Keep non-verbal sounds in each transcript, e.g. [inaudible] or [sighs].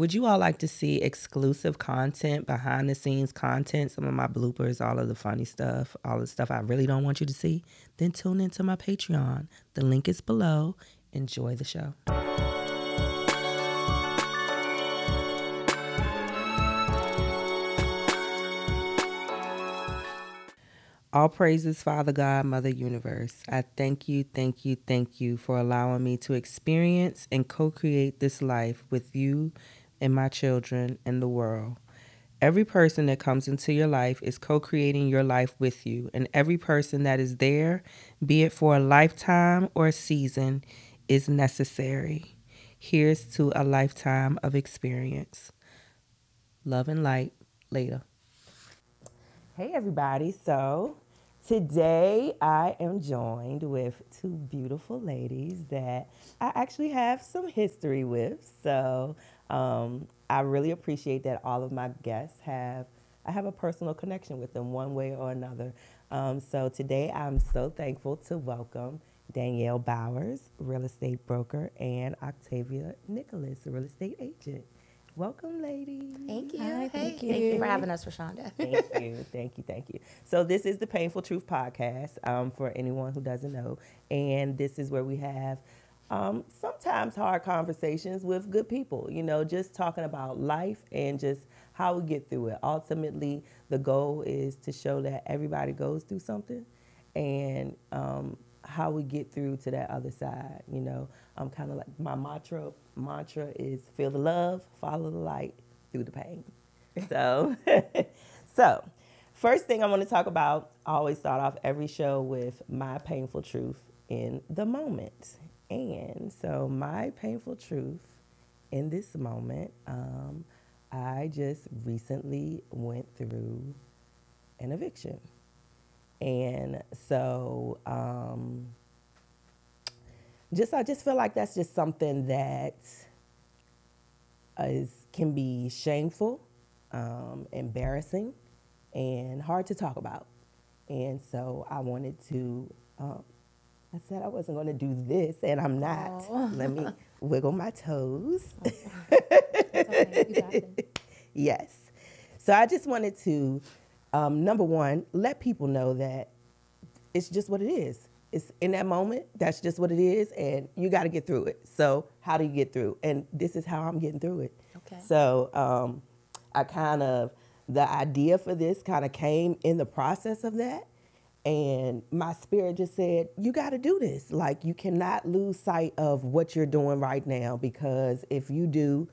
Would you all like to see exclusive content, behind the scenes content, some of my bloopers, all of the funny stuff, all the stuff I really don't want you to see? Then tune into my Patreon. The link is below. Enjoy the show. All praises, Father God, Mother Universe. I thank you, thank you, thank you for allowing me to experience and co create this life with you and my children and the world. Every person that comes into your life is co creating your life with you, and every person that is there, be it for a lifetime or a season, is necessary. Here's to a lifetime of experience. Love and light later. Hey, everybody. So, today I am joined with two beautiful ladies that I actually have some history with. So, um, I really appreciate that all of my guests have, I have a personal connection with them one way or another. Um, so, today I'm so thankful to welcome Danielle Bowers, real estate broker, and Octavia Nicholas, real estate agent. Welcome, ladies. Thank you. Hi, Hey, thank Thank you you. for having us, Rashanda. thank you, [laughs] thank you, thank you. So this is the Paynefull Truth podcast um, for anyone who doesn't know, and this is where we have um, sometimes hard conversations with good people. You know, just talking about life and just how we get through it. Ultimately, the goal is to show that everybody goes through something, and um, how we get through to that other side. You know, I'm kind of like my mantra. Mantra is feel the love, follow the light through the pain. So, [laughs] so first thing I want to talk about. I always start off every show with my painful truth in the moment, and so my painful truth in this moment. Um, I just recently went through an eviction. And so, um, just I just feel like that's just something that is can be shameful, um, embarrassing, and hard to talk about. And so I wanted to. Um, I said I wasn't going to do this, and I'm not. Oh. Let me [laughs] wiggle my toes. okay. [laughs] Yes. So I just wanted to, um, number one, let people know that it's just what it is. It's in that moment, that's just what it is, and you got to get through it. So, how do you get through? And this is how I'm getting through it. Okay. So, um, I kind of, the idea for this kind of came in the process of that. And my spirit just said, you got to do this. Like, you cannot lose sight of what you're doing right now because if you do,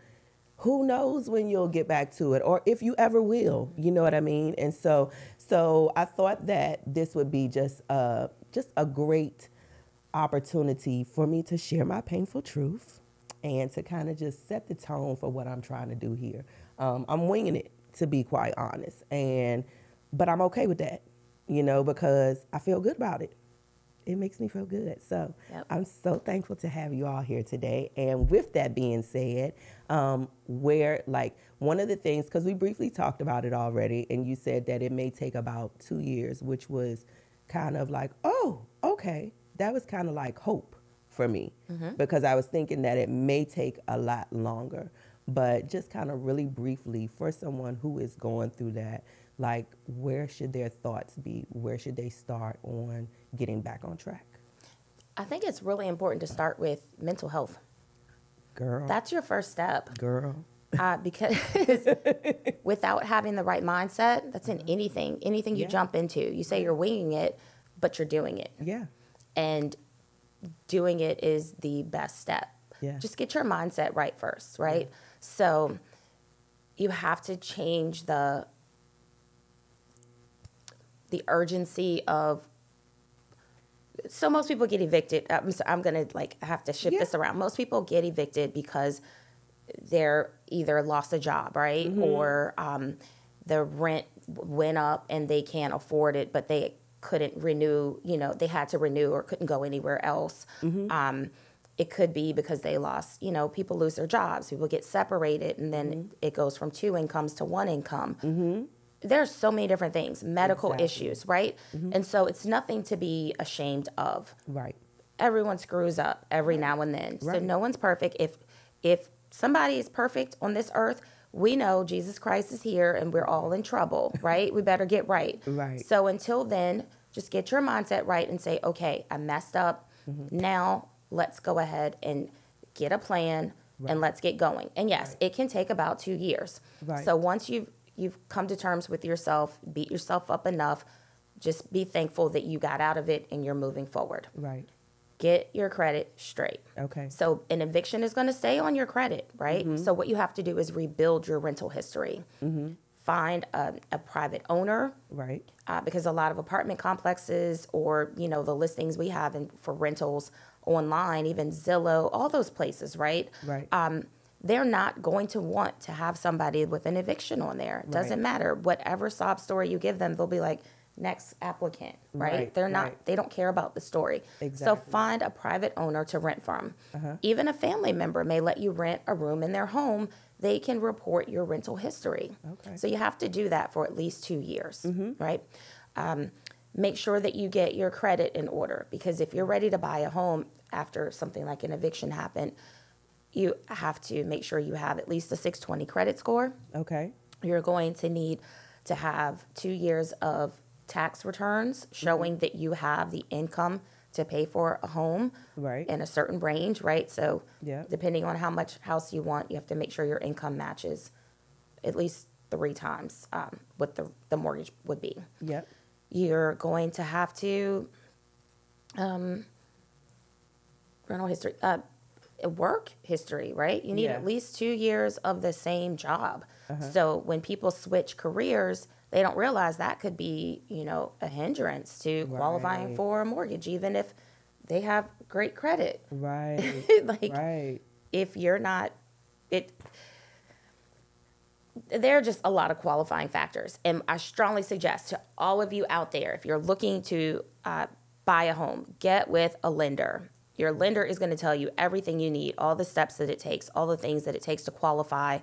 who knows when you'll get back to it or if you ever will. You know what i mean? And so so i thought that this would be just a just a great opportunity for me to share my painful truth and to kind of just set the tone for what i'm trying to do here. Um, i'm winging it to be quite honest. And but i'm okay with that you know because i feel good about it it makes me feel good. So Yep. I'm so thankful to have you all here today. And with that being said, um, where like one of the things, because we briefly talked about it already, and you said that it may take about two years, which was kind of like, oh, okay. That was kind of like hope for me because I was thinking that it may take a lot longer. But just kind of really briefly, for someone who is going through that, like where should their thoughts be? Where should they start on getting back on track? I think it's really important to start with mental health. Girl, That's your first step. girl. Uh, because [laughs] without having the right mindset, that's in anything, anything you Yeah. jump into. You say you're winging it, but you're doing it. Yeah. And doing it is the best step. Yeah. Just get your mindset right first, right? So you have to change the the urgency of so most people get evicted. Uh, I'm, so I'm gonna like have to shift Yeah. this around. Most people get evicted because they're either lost a job, right, mm-hmm. or um, the rent went up and they can't afford it, but they couldn't renew. You know, they had to renew or couldn't go anywhere else. Mm-hmm. Um, it could be because they lost. You know, people lose their jobs. People get separated, and then mm-hmm. it goes from two incomes to one income there's so many different things, medical Exactly. issues, right? And so it's nothing to be ashamed of. Right. Everyone screws up every now and then. So no one's perfect. If if somebody is perfect on this earth, we know Jesus Christ is here and we're all in trouble, [laughs] right? we better get right. Right. So until then, just get your mindset right and say, okay, I messed up. Mm-hmm. Now let's go ahead and get a plan and let's get going. And yes, it can take about two years. Right. So once you've you've come to terms with yourself, beat yourself up enough, just be thankful that you got out of it and you're moving forward. Right. Get your credit straight. Okay. So an eviction is going to stay on your credit, right? So what you have to do is rebuild your rental history. Mm-hmm. Find a, a private owner Right. uh, because a lot of apartment complexes or you know the listings we have in, for rentals online, even Zillow, all those places, right? Right. Um, they're not going to want to have somebody with an eviction on there. It doesn't Right. matter whatever sob story you give them, they'll be like next applicant, right? Right, they're not. right. They don't care about the story. Exactly. So find a private owner to rent from. Uh-huh. Even a family member may let you rent a room in their home. They can report your rental history. Okay. So you have to do that for at least two years, Mm-hmm. right? Um, make sure that you get your credit in order because if you're ready to buy a home after something like an eviction happened, you have to make sure you have at least a 620 credit score. Okay. You're going to need to have two years of tax returns Mm-hmm. showing that you have the income to pay for a home Right. in a certain range, right? So, Yeah. depending on how much house you want, you have to make sure your income matches at least three times um, what the, the mortgage would be. Yep. You're going to have to um, rental history, uh, work history, right? You need Yeah. at least two years of the same job. So when people switch careers, they don't realize that could be, you know, a hindrance to qualifying Right. for a mortgage, even if they have great credit. Right. [laughs] like right. if you're not it there are just a lot of qualifying factors and i strongly suggest to all of you out there if you're looking to uh, buy a home get with a lender your lender is going to tell you everything you need all the steps that it takes all the things that it takes to qualify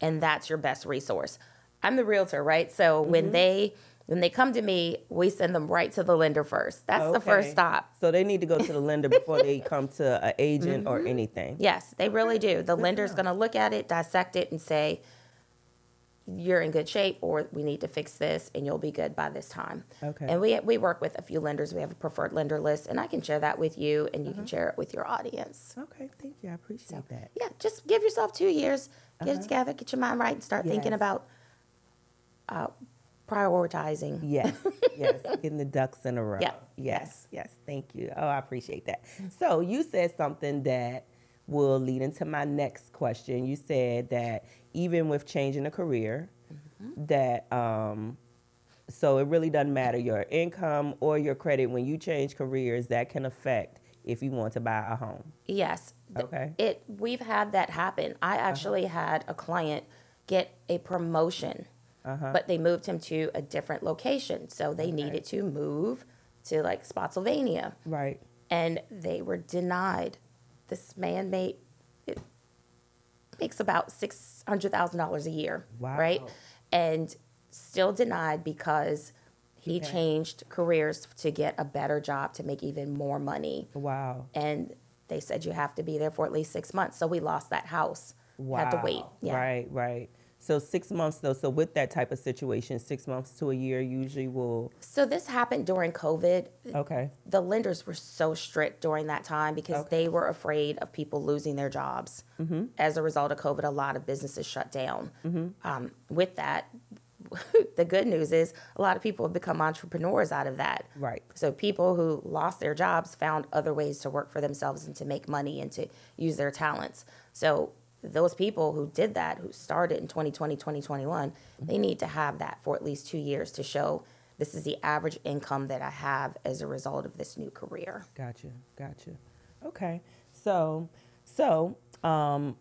and that's your best resource. I'm the realtor right? So when they when they come to me we send them right to the lender first. That's the first stop. So they need to go to the lender before they come to an agent or Mm-hmm. anything. Yes, they really do. The lender's going to look at it, dissect it, and say, you're in good shape, or we need to fix this, and you'll be good by this time. Okay. And we, we work with a few lenders. We have a preferred lender list, and I can share that with you, and you Uh-huh. can share it with your audience. Okay. Thank you. I appreciate that. Yeah, just give yourself two years, get it together, get your mind right, and start thinking Uh-huh. About uh, prioritizing. Yes, [laughs] yes, getting the ducks in a row. Yeah. Yes, yes, thank you. Oh, I appreciate that. So you said something that will lead into my next question. You said that even with changing a career, mm-hmm. that um, so it really doesn't matter your income or your credit when you change careers. That can affect if you want to buy a home. Yes. Okay. It we've had that happen. I uh-huh. actually had a client get a promotion, uh-huh. but they moved him to a different location. So they needed to move to like Spotsylvania, Right. and they were denied. This man made it makes about six hundred thousand dollars a year, right? And still denied because he Okay. changed careers to get a better job to make even more money Wow. and they said you have to be there for at least six months. So we lost that house. Wow. Had to wait. Yeah. Right, right. So six months though. So with that type of situation, six months to a year usually will. So this happened during COVID. Okay. The lenders were so strict during that time because Okay. they were afraid of people losing their jobs. Mm-hmm. As a result of COVID, a lot of businesses shut down. Um, with that, [laughs] the good news is a lot of people have become entrepreneurs out of that. Right. So people who lost their jobs found other ways to work for themselves and to make money and to use their talents. So those people who did that, who started in 2020, 2021, they need to have that for at least two years to show this is the average income that I have as a result of this new career. Gotcha. Gotcha. Okay. So, so, um,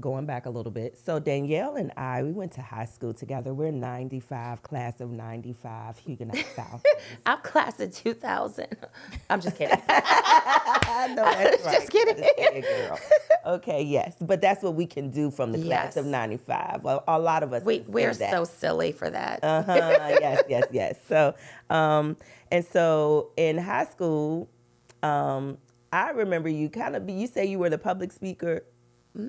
going back a little bit. So Danielle and I, we went to high school together. We're 95, class of 95, Huguenot [laughs] South. I'm class of 2000. I'm just kidding. [laughs] I know [laughs] that's right. Just kidding. Girl. Okay, yes. But that's what we can do from the class Yes. of 95. Well, a lot of us We we're that. so silly for that. Uh-huh. yes, yes, yes. [laughs] So, um, and so in high school, um, I remember you kind of be, you say you were the public speaker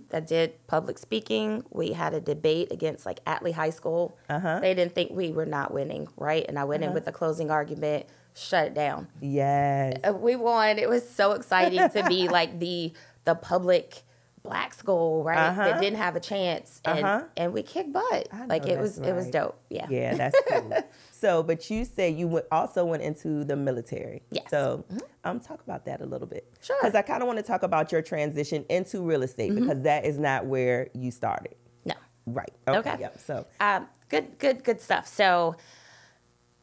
that did public speaking. We had a debate against like Atlee High School. Uh-huh. They didn't think we were not winning, right? And I went in with the closing argument, shut it down. Yes. Uh, We won. It was so exciting to be [laughs] like the the public black school, right? Uh-huh. That didn't have a chance, and Uh-huh. and we kicked butt. Like it was that's it was dope. Yeah. Yeah, that's [laughs] cool. so, but you say you went, also went into the military. Yes. So, um, talk about that a little bit. Sure. Because I kind of want to talk about your transition into real estate because that is not where you started. No. Right. Okay. Okay. Yep. So, Um, good, good, good stuff. So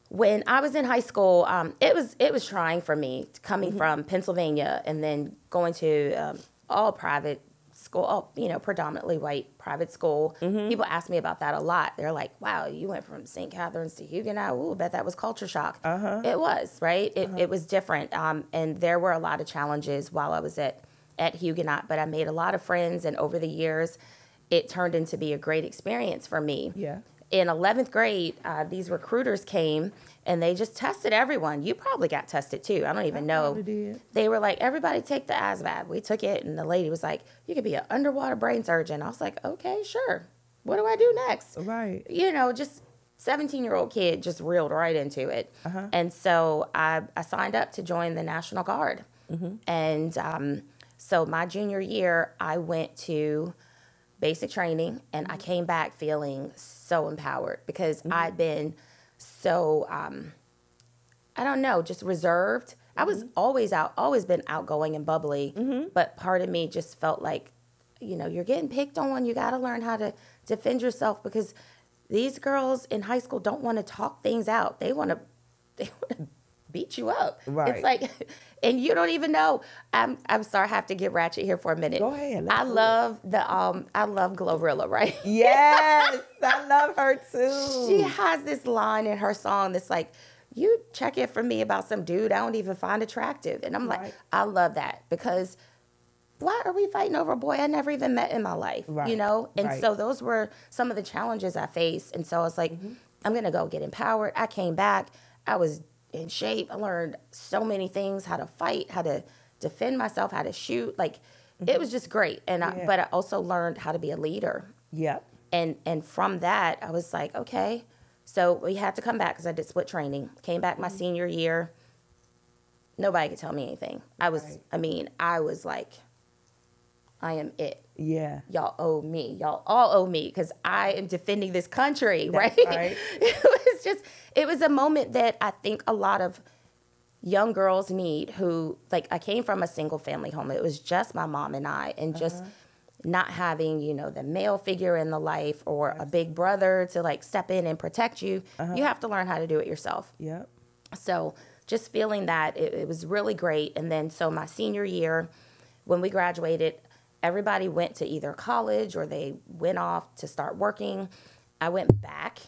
when I was in high school, um, it was it was trying for me coming Mm-hmm. from Pennsylvania and then going to um, all private school, all, you know, predominantly white private school. Mm-hmm. People ask me about that a lot. They're like, "Wow, you went from St. Catherine's to Huguenot. Ooh, bet that was culture shock." Uh-huh. It was right. It, it was different, um, and there were a lot of challenges while I was at at Huguenot. But I made a lot of friends, and over the years, it turned into be a great experience for me yeah. In 11th grade, uh, these recruiters came and they just tested everyone. You probably got tested too. I don't even know. did. They were like, everybody take the ASVAB. We took it, and the lady was like, you could be an underwater brain surgeon. I was like, okay, sure. What do I do next? Right. You know, just 17 year old kid just reeled right into it. Uh-huh. And so I, I signed up to join the National Guard. Mm-hmm. And um, so my junior year, I went to basic training and I came back feeling so empowered because mm. I'd been so um, I don't know, just reserved. I was mm-hmm. always out, always been outgoing and bubbly, mm-hmm. but part of me just felt like, you know, you're getting picked on. You got to learn how to defend yourself because these girls in high school don't want to talk things out. They want to, [laughs] they want to beat you up. Right. It's like, [laughs] and you don't even know. I'm, I'm sorry, I have to get ratchet here for a minute. Go ahead, I do it. love the, um, I love Glorilla, [laughs] right? Yes. [laughs] I love her too. She has this line in her song that's like, you check in for me about some dude I don't even find attractive. And I'm Right. like, I love that because why are we fighting over a boy I never even met in my life? Right. You know? And Right. so those were some of the challenges I faced. And so I was like, Mm-hmm. I'm going to go get empowered. I came back. I was in shape. I learned so many things how to fight, how to defend myself, how to shoot. Like, it was just great. And I, Mm-hmm. But I also learned how to be a leader Yep. and and from that i was like okay so we had to come back because i did split training came back Mm-hmm. my senior year nobody could tell me anything i was Right. i mean i was like i am it Yeah. y'all owe me y'all all owe me because i am defending this country That's right right. [laughs] it was just it was a moment that i think a lot of young girls need who like i came from a single family home it was just my mom and i and just Uh-huh. not having you know the male figure in the life or a big brother to like step in and protect you Uh-huh. you have to learn how to do it yourself Yep. so just feeling that it, it was really great and then so my senior year when we graduated everybody went to either college or they went off to start working i went back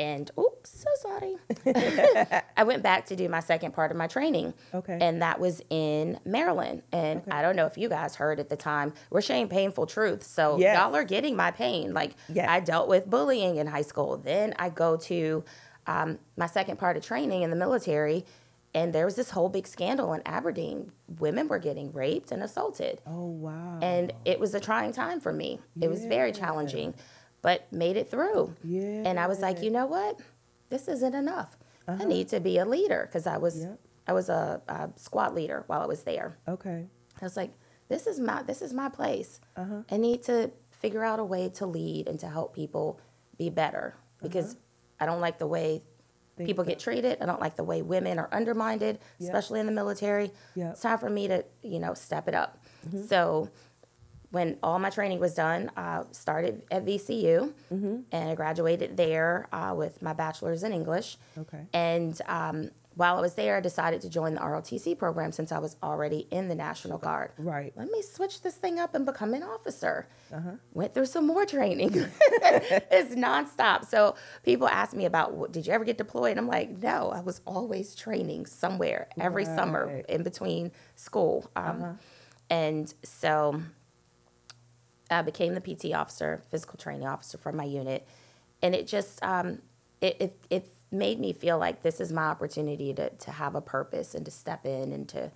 and oops so sorry. [laughs] I went back to do my second part of my training. Okay. and that was in maryland. And i don't know if you guys heard at the time we're sharing painful truths. So Yes. y'all are getting my pain. Like Yes. i dealt with bullying in high school. Then i go to um, my second part of training in the military and there was this whole big scandal in aberdeen. Women were getting raped and assaulted. Oh wow. and it was a trying time for me. It was very challenging but made it through Yeah. and i was like you know what this isn't enough i uh-huh. need to be a leader because i was Yep. i was a, a squad leader while i was there okay. I was like, this is my this is my place. Uh-huh. I need to figure out a way to lead and to help people be better because uh-huh. I don't like the way Think people get treated. I don't like the way women are undermined, Yep. especially in the military. Yep. It's time for me to, you know, step it up. Mm-hmm. So when all my training was done, I started at VCU and I graduated there uh, with my bachelor's in English. Okay. And um, while I was there, I decided to join the ROTC program since I was already in the National Guard. Right. Let me switch this thing up and become an officer. Uh-huh. Went through some more training. [laughs] [laughs] it's nonstop. So people ask me about, did you ever get deployed? I'm like, no, I was always training somewhere every summer in between school. Um, Uh-huh. And so I became the PT officer, physical training officer for my unit, and it just um, it, it it made me feel like this is my opportunity to to have a purpose and to step in and to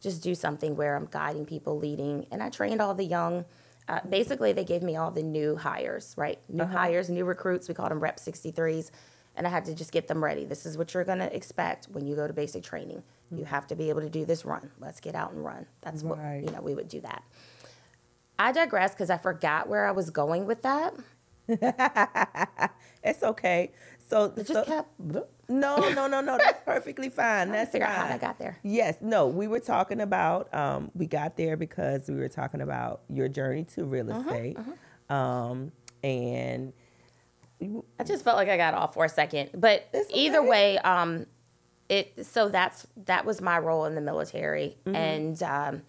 just do something where I'm guiding people, leading, and I trained all the young uh, basically they gave me all the new hires, right? New hires, new recruits. We called them Rep 63s, and I had to just get them ready. This is what you're going to expect when you go to basic training. You have to be able to do this run. Let's get out and run. That's what you know. We would do that. I digress because I forgot where I was going with that. [laughs] It's okay. So It so- just kept. [laughs] no, no, no, no. That's perfectly fine. [laughs] That's figure out how fine. I got there. Yes, no. We were talking about. Um, we got there because we were talking about your journey to real Uh-huh, estate, um, and I just felt like I got off for a second, but It's either way, um, it so that's that was my role in the military, Mm-hmm. and um,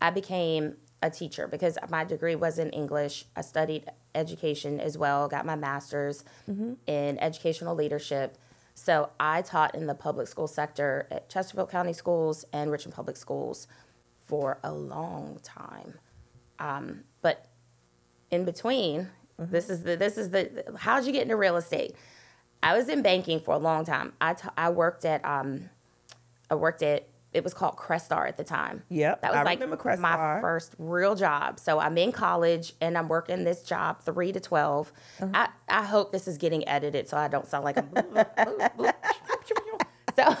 I became a teacher because my degree was in English. I studied education as well, got my master's Mm-hmm. in educational leadership. So I taught in the public school sector at Chesterfield County Schools and Richmond Public Schools for a long time. Um, but in between, this is the this is the how'd you get into real estate? I was in banking for a long time. I t- I worked at um, I worked at it was called Crestar at the time. Yep, that was I like remember Crestar. my first real job. So I'm in college and I'm working this job three to 12 Uh-huh. I I hope this is getting edited so I don't sound like I'm. [laughs] so,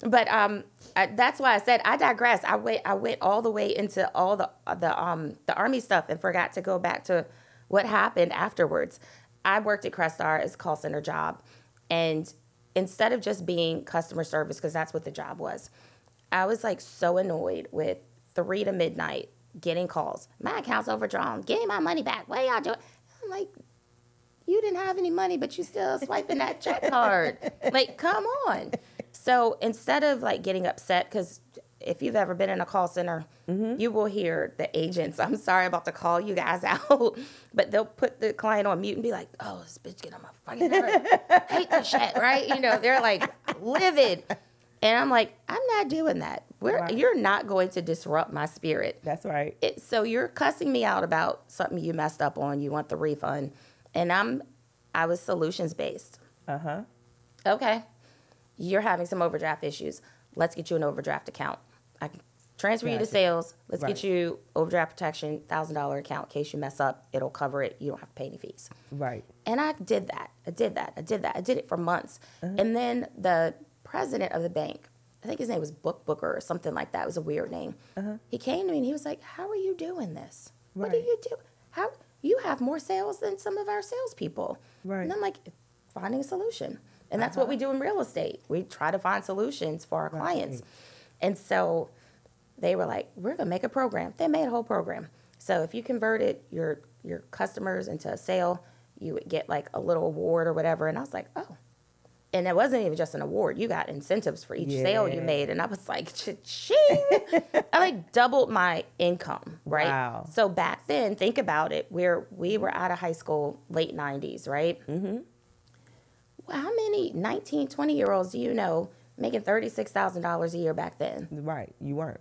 [laughs] but um, I, that's why I said I digress. I went I went all the way into all the the um the army stuff and forgot to go back to what happened afterwards. I worked at Crestar as a call center job, and instead of just being customer service because that's what the job was, I was like so annoyed with three to midnight getting calls. My account's overdrawn. Give me my money back. What are y'all doing? I'm like, you didn't have any money, but you still swiping that check card. like, come on. So instead of like getting upset, because if you've ever been in a call center, mm-hmm. you will hear the agents, I'm sorry about to call you guys [laughs] out, but they'll put the client on mute and be like, oh, this bitch get on my fucking nerves. Hate this shit, right? You know, they're like livid. And I'm like, I'm not doing that. We're, Right. You're not going to disrupt my spirit that's right. it, so you're cussing me out about something you messed up on. You want the refund, and I'm, I was solutions based. Uh huh. Okay, you're having some overdraft issues. Let's get you an overdraft account. I can transfer you to sales. Let's Right. get you overdraft protection, thousand dollar account in case you mess up. It'll cover it. You don't have to pay any fees. Right. And I did that. I did that. I did that. I did it for months. Uh-huh. And then the president of the bank, I think his name was Book Booker or something like that. It was a weird name. He came to me and he was like, "How are you doing this? What do Uh-huh. You do? How you have more sales than some of our salespeople?" Right. And I'm like, finding a solution. And that's what we do in real estate. We try to find solutions for our clients. And so they were like, we're gonna make a program. They made a whole program. So if you converted your your customers into a sale, you would get like a little award or whatever. And I was like, oh. And it wasn't even just an award. You got incentives for each sale you made. And I was like, cha-ching. I like [laughs] doubled my income, right? Wow. So back then, think about it. We're we were out of high school late 90s, right? Mm-hmm. Well, how many 19, 20 year olds do you know making $36,000 a year back then? Right. You weren't.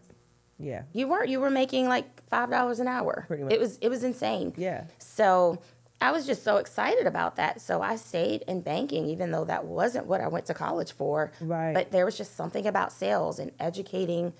Yeah. You weren't. You were making like five dollars an hour. Pretty much. It was. It was insane. Yeah. So I was just so excited about that. So I stayed in banking, even though that wasn't what I went to college for. Right. But there was just something about sales and educating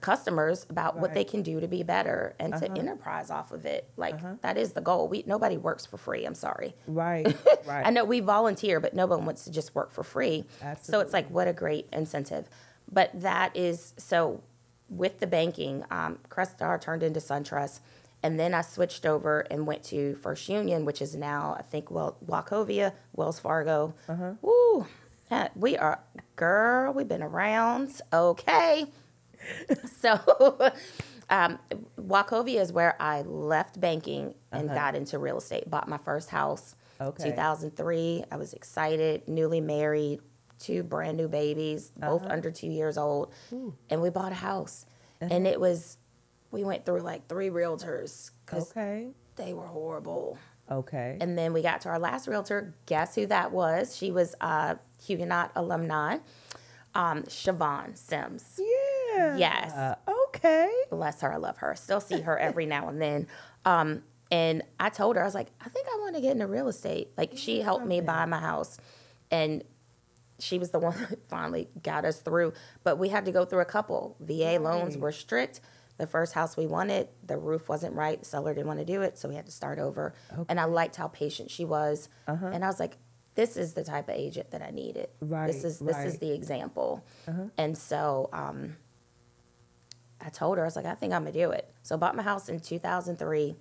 customers about what they can do to be better and to uh-huh. enterprise off of it. Like uh-huh. that is the goal. We nobody works for free. I'm sorry. Right. [laughs] Right. I know we volunteer, but no one wants to just work for free. So it's like, what a great incentive. But that is so with the banking, um, Crestar uh, turned into SunTrust. And then I switched over and went to First Union, which is now, I think, well, Wachovia, Wells Fargo. Uh-huh. Woo! We are, girl, we've been around. Okay. [laughs] so, um, Wachovia is where I left banking and got into real estate. Bought my first house, Uh-huh. Okay. 2003. I was excited, newly married, two brand new babies, both Uh-huh. under two years old, and we bought a house. Uh-huh. And it was, we went through like three realtors because Okay. they were horrible. Okay. And then we got to our last realtor. Guess who that was? She was a Huguenot alumni, um, Siobhan Sims. yeah. Yes. Okay. Bless her, I love her. Still see her every now and then. Um, and I told her, I was like, I think I want to get into real estate. Like she helped me buy my house, and she was the [laughs] one that finally got us through. But we had to go through a couple. VA loans were strict. The first house we wanted, the roof wasn't right. The seller didn't want to do it, so we had to start over. And I liked how patient she was. Uh-huh. And I was like, this is the type of agent that I needed. Right, This is this is right. Uh-huh. the example. And so um, I told her, I was like, I think I'm gonna do it. So I bought my house in 2003.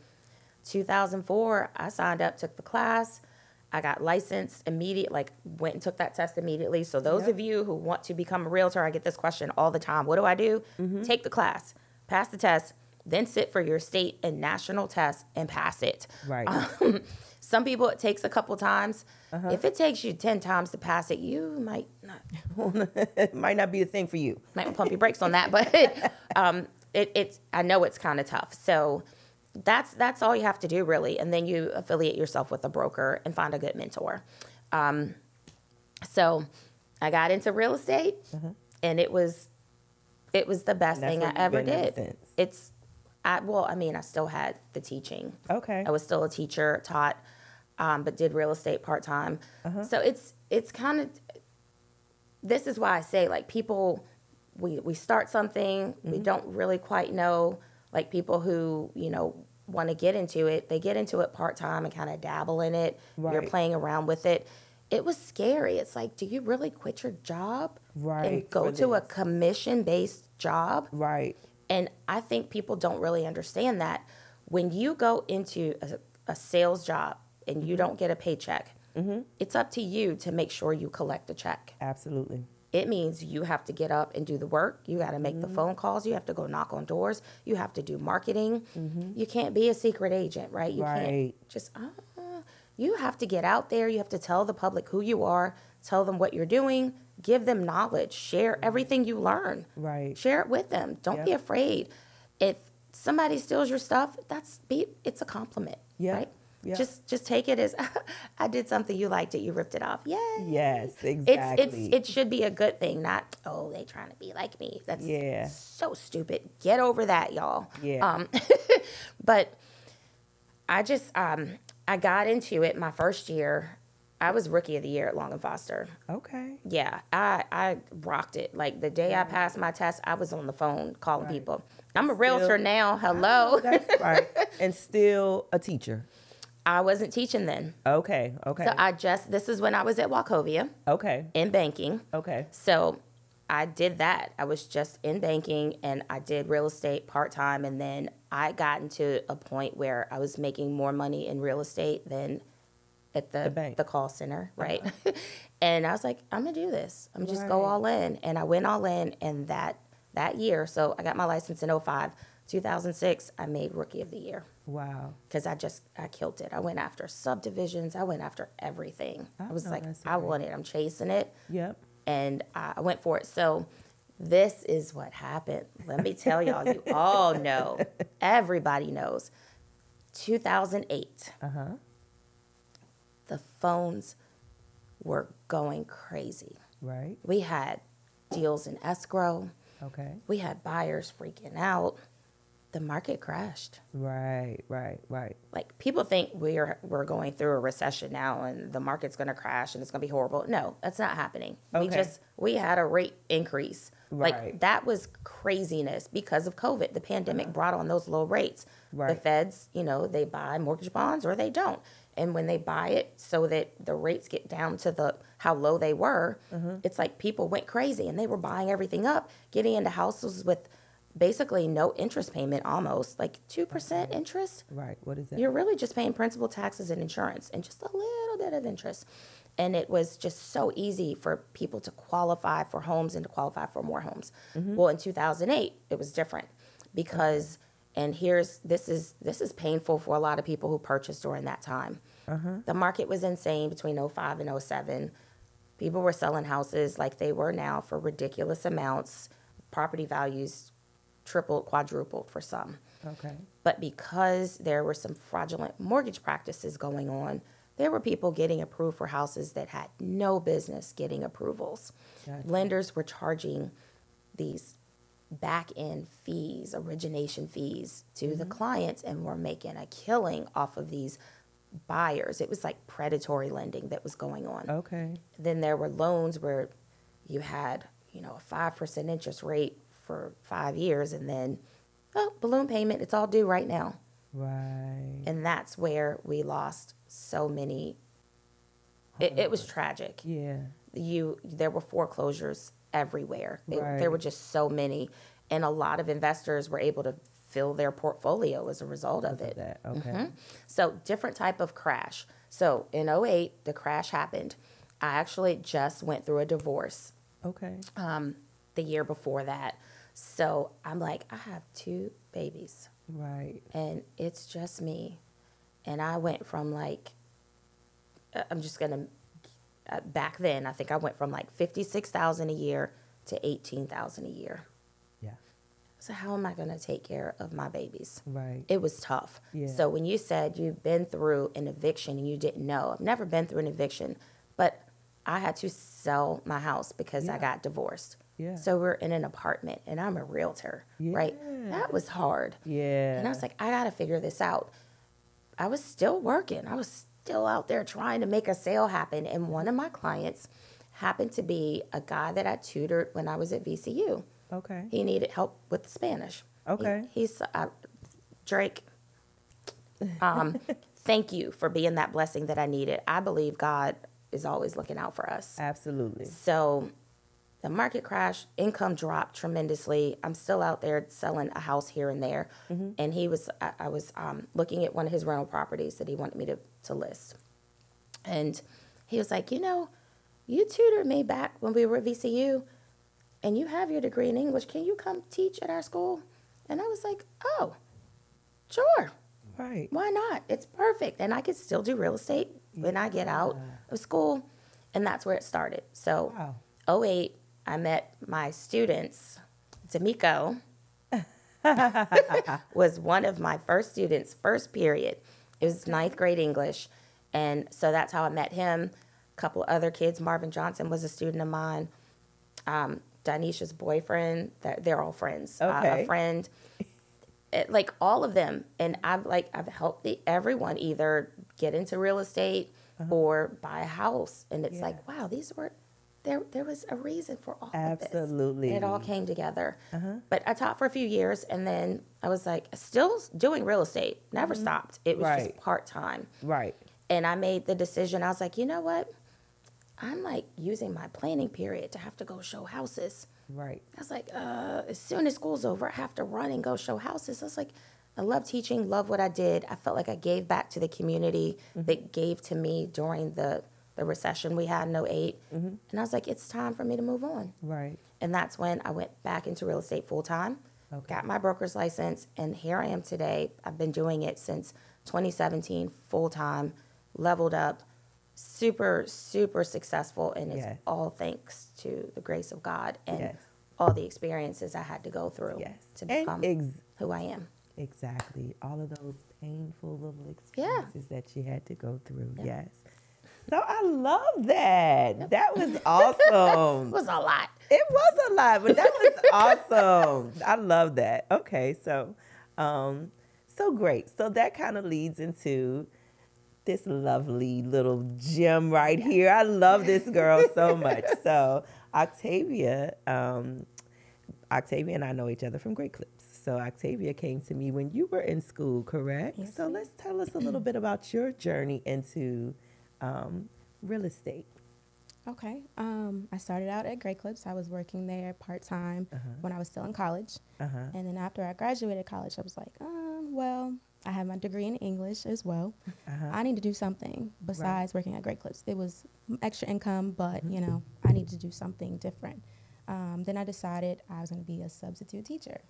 2004, I signed up, took the class. I got licensed immediate, like went and took that test immediately. So those Yep. of you who want to become a realtor, I get this question all the time. What do I do? Mm-hmm. Take the class, pass the test, then sit for your state and national test and pass it. Right. [laughs] Some people it takes a couple times. Uh-huh. If it takes you 10 times to pass it, you might not it [laughs] might not be the thing for you. might pump your brakes on that, but [laughs] um, it, it's I know it's kind of tough. So that's that's all you have to do really, and then you affiliate yourself with a broker and find a good mentor. Um, so I got into real estate, and it was it was the best thing I ever did. It's I well, I mean, I still had the teaching. Okay. I was still a teacher, taught, um, but did real estate part time. Uh-huh. So it's it's kind of this is why I say like people we we start something we Mm-hmm. don't really quite know like people who you know want to get into it they get into it part time and kind of dabble in it right. you're playing around with it it was scary it's like do you really quit your job and Right, go for to a commission based job Right. and I think people don't really understand that when you go into a, a sales job and Mm-hmm. you don't get a paycheck, it's up to you to make sure you collect the check. Absolutely. It means you have to get up and do the work. You got to make Mm-hmm. the phone calls. You have to go knock on doors. You have to do marketing. You can't be a secret agent, right? You Mm-hmm. Right. can't just, uh, you have to get out there. You have to tell the public who you are, tell them what you're doing, give them knowledge, share everything you learn. Right. Share it with them. Don't be afraid. If somebody steals your stuff, that's be it's a compliment, Yep. right? Yep. Just just take it as [laughs] I did something you liked it, you ripped it off. Yay. Yes, exactly. It's it's it should be a good thing, not oh they trying to be like me. That's Yeah. so stupid. Get over that, y'all. Yeah. Um, [laughs] but I just um I got into it my first year. I was rookie of the year at Long and Foster. okay. Yeah, I I rocked it. Like the day I passed my test, I was on the phone calling Right. people. I'm a realtor Still- now. Hello. That's [laughs] right. And still a teacher. I wasn't teaching then. Okay. Okay. So I just this is when I was at Wachovia okay. in banking. Okay. So I did that. I was just in banking and I did real estate part time. And then I got into a point where I was making more money in real estate than at the, The bank. Uh-huh. call center, right? [laughs] and I was like, I'm gonna do this. I'm just go all in. And I went all in. And that that year, so I got my license in 05. 2006, I made Rookie of the Year Wow. because I just I killed it. I went after subdivisions. I went after everything. I I was like, I want it. I'm chasing it Yep. and I went for it. So this is what happened. Let me tell y'all, you all know, [laughs] everybody knows. 2008, Uh huh. The phones were going crazy. Right. We had deals in escrow, Okay. we had buyers freaking out. The market crashed. Right. Right. Right. Like people think we're we're going through a recession now and the market's going to crash and it's going to be horrible. No, that's not happening. Okay. We just we had a rate increase. Right. Like that was craziness because of COVID. The pandemic uh-huh. brought on those low rates. Right. The feds, you know, they buy mortgage bonds or they don't. And when they buy it so that the rates get down to the how low they were, Mm-hmm. it's like people went crazy and they were buying everything up, getting into houses with basically no interest payment almost, like 2% interest Right. What is that? you're really just paying principal taxes and insurance and just a little bit of interest. And it was just so easy for people to qualify for homes and to qualify for more homes. Well, in 2008, it was different because, and here's this is this is painful for a lot of people who purchased during that time. Uh-huh. The market was insane between 05 and 07. People were selling houses like they were now for ridiculous amounts. Property values tripled, quadrupled for some. okay. But because there were some fraudulent mortgage practices going on, there were people getting approved for houses that had no business getting approvals. Gotcha. Lenders were charging these back end fees, origination fees to the mm-hmm. clients, and were making a killing off of these buyers. It was like predatory lending that was going on Okay. then there were loans where you had you know a five percent interest rate for five years, and then oh, balloon payment, it's all due right now. Right. And that's where we lost so many. It, it was tragic. Yeah. You there were foreclosures everywhere. It- Right. there were just so many, and a lot of investors were able to fill their portfolio as a result of it. That okay. Mhm. So different type of crash. So in 08, the crash happened. I actually just went through a divorce Okay. um, the year before that. So I'm like, I have two babies Right. and it's just me. And I went from like, uh, I'm just gonna, uh, back then, I think I went from like 56,000 a year to 18,000 a year. Yeah. So how am I gonna take care of my babies? Right. It was tough. Yeah. So when you said you've been through an eviction and you didn't know, I've never been through an eviction, but I had to sell my house because I got divorced. Yeah. So we're in an apartment and I'm a realtor, yeah. right? That was hard. yeah. And I was like, I got to figure this out. I was still working. I was still out there trying to make a sale happen. And one of my clients happened to be a guy that I tutored when I was at VCU. okay. He needed help with Spanish. He- Okay. he's uh, Drake. Um, [laughs] thank you for being that blessing that I needed. I believe God is always looking out for us. Absolutely. So the market crashed, income dropped tremendously. I'm still out there selling a house here and there. And he was, I, I was um, looking at one of his rental properties that he wanted me to, to list. And he was like, you know, you tutored me back when we were at VCU and you have your degree in English. Can you come teach at our school? And I was like, oh, sure. Right. Why not? It's perfect. And I could still do real estate when I get out of school. And that's where it started. So, Wow. 08, I met my students. D'Amico [laughs] was one of my first students, first period. It was ninth grade English. And so that's how I met him. A couple other kids. Marvin Johnson was a student of mine. Um, Danisha's boyfriend, they're, they're all friends. Uh, Okay. a friend it, like all of them and i've like i've helped the, everyone either get into real estate or buy a house and it's Uh-huh. Yeah. like wow these were there there was a reason for all Absolutely. of this it all came together Uh-huh. but i taught for a few years and then i was like still doing real estate never stopped it was Mm-hmm. Right. just part-time Right. and i made the decision i was like you know what i'm like using my planning period to have to go show houses Right. I was like, uh, as soon as school's over, I have to run and go show houses. I was like, I love teaching, love what I did. I felt like I gave back to the community that gave to me during the, the recession we had in 8 mm-hmm. And I was like, it's time for me to move on. Right. And that's when I went back into real estate full time, Okay. got my broker's license, and here I am today. I've been doing it since 2017, full time, leveled up, super, super successful. And it's Yes. all thanks to the grace of God and Yes. all the experiences I had to go through Yes. to become ex- who I am. Exactly. All of those painful little Yeah. experiences that you had to go through. Yeah. Yes. So I love that. That was [laughs] awesome. It was a lot. It was a lot, but that was [laughs] awesome. I love that. Okay, so um so great. So that kind of leads into this lovely little gem right here. I love this girl so much. [laughs] So Octavia, um, Octavia and I know each other from Great Clips. So Octavia came to me when you were in school, correct? Yes, so let's tell us a little [clears throat] bit about your journey into um, real estate. Okay. Um, I started out at Great Clips. I was working there part time when I was still in college. Uh-huh. And then after I graduated college, I was like, um, well, I have my degree in English as well. Uh-huh. I need to do something besides working at Great Clips. It was extra income, but you know, I need to do something different. Um, then I decided I was going to be a substitute teacher.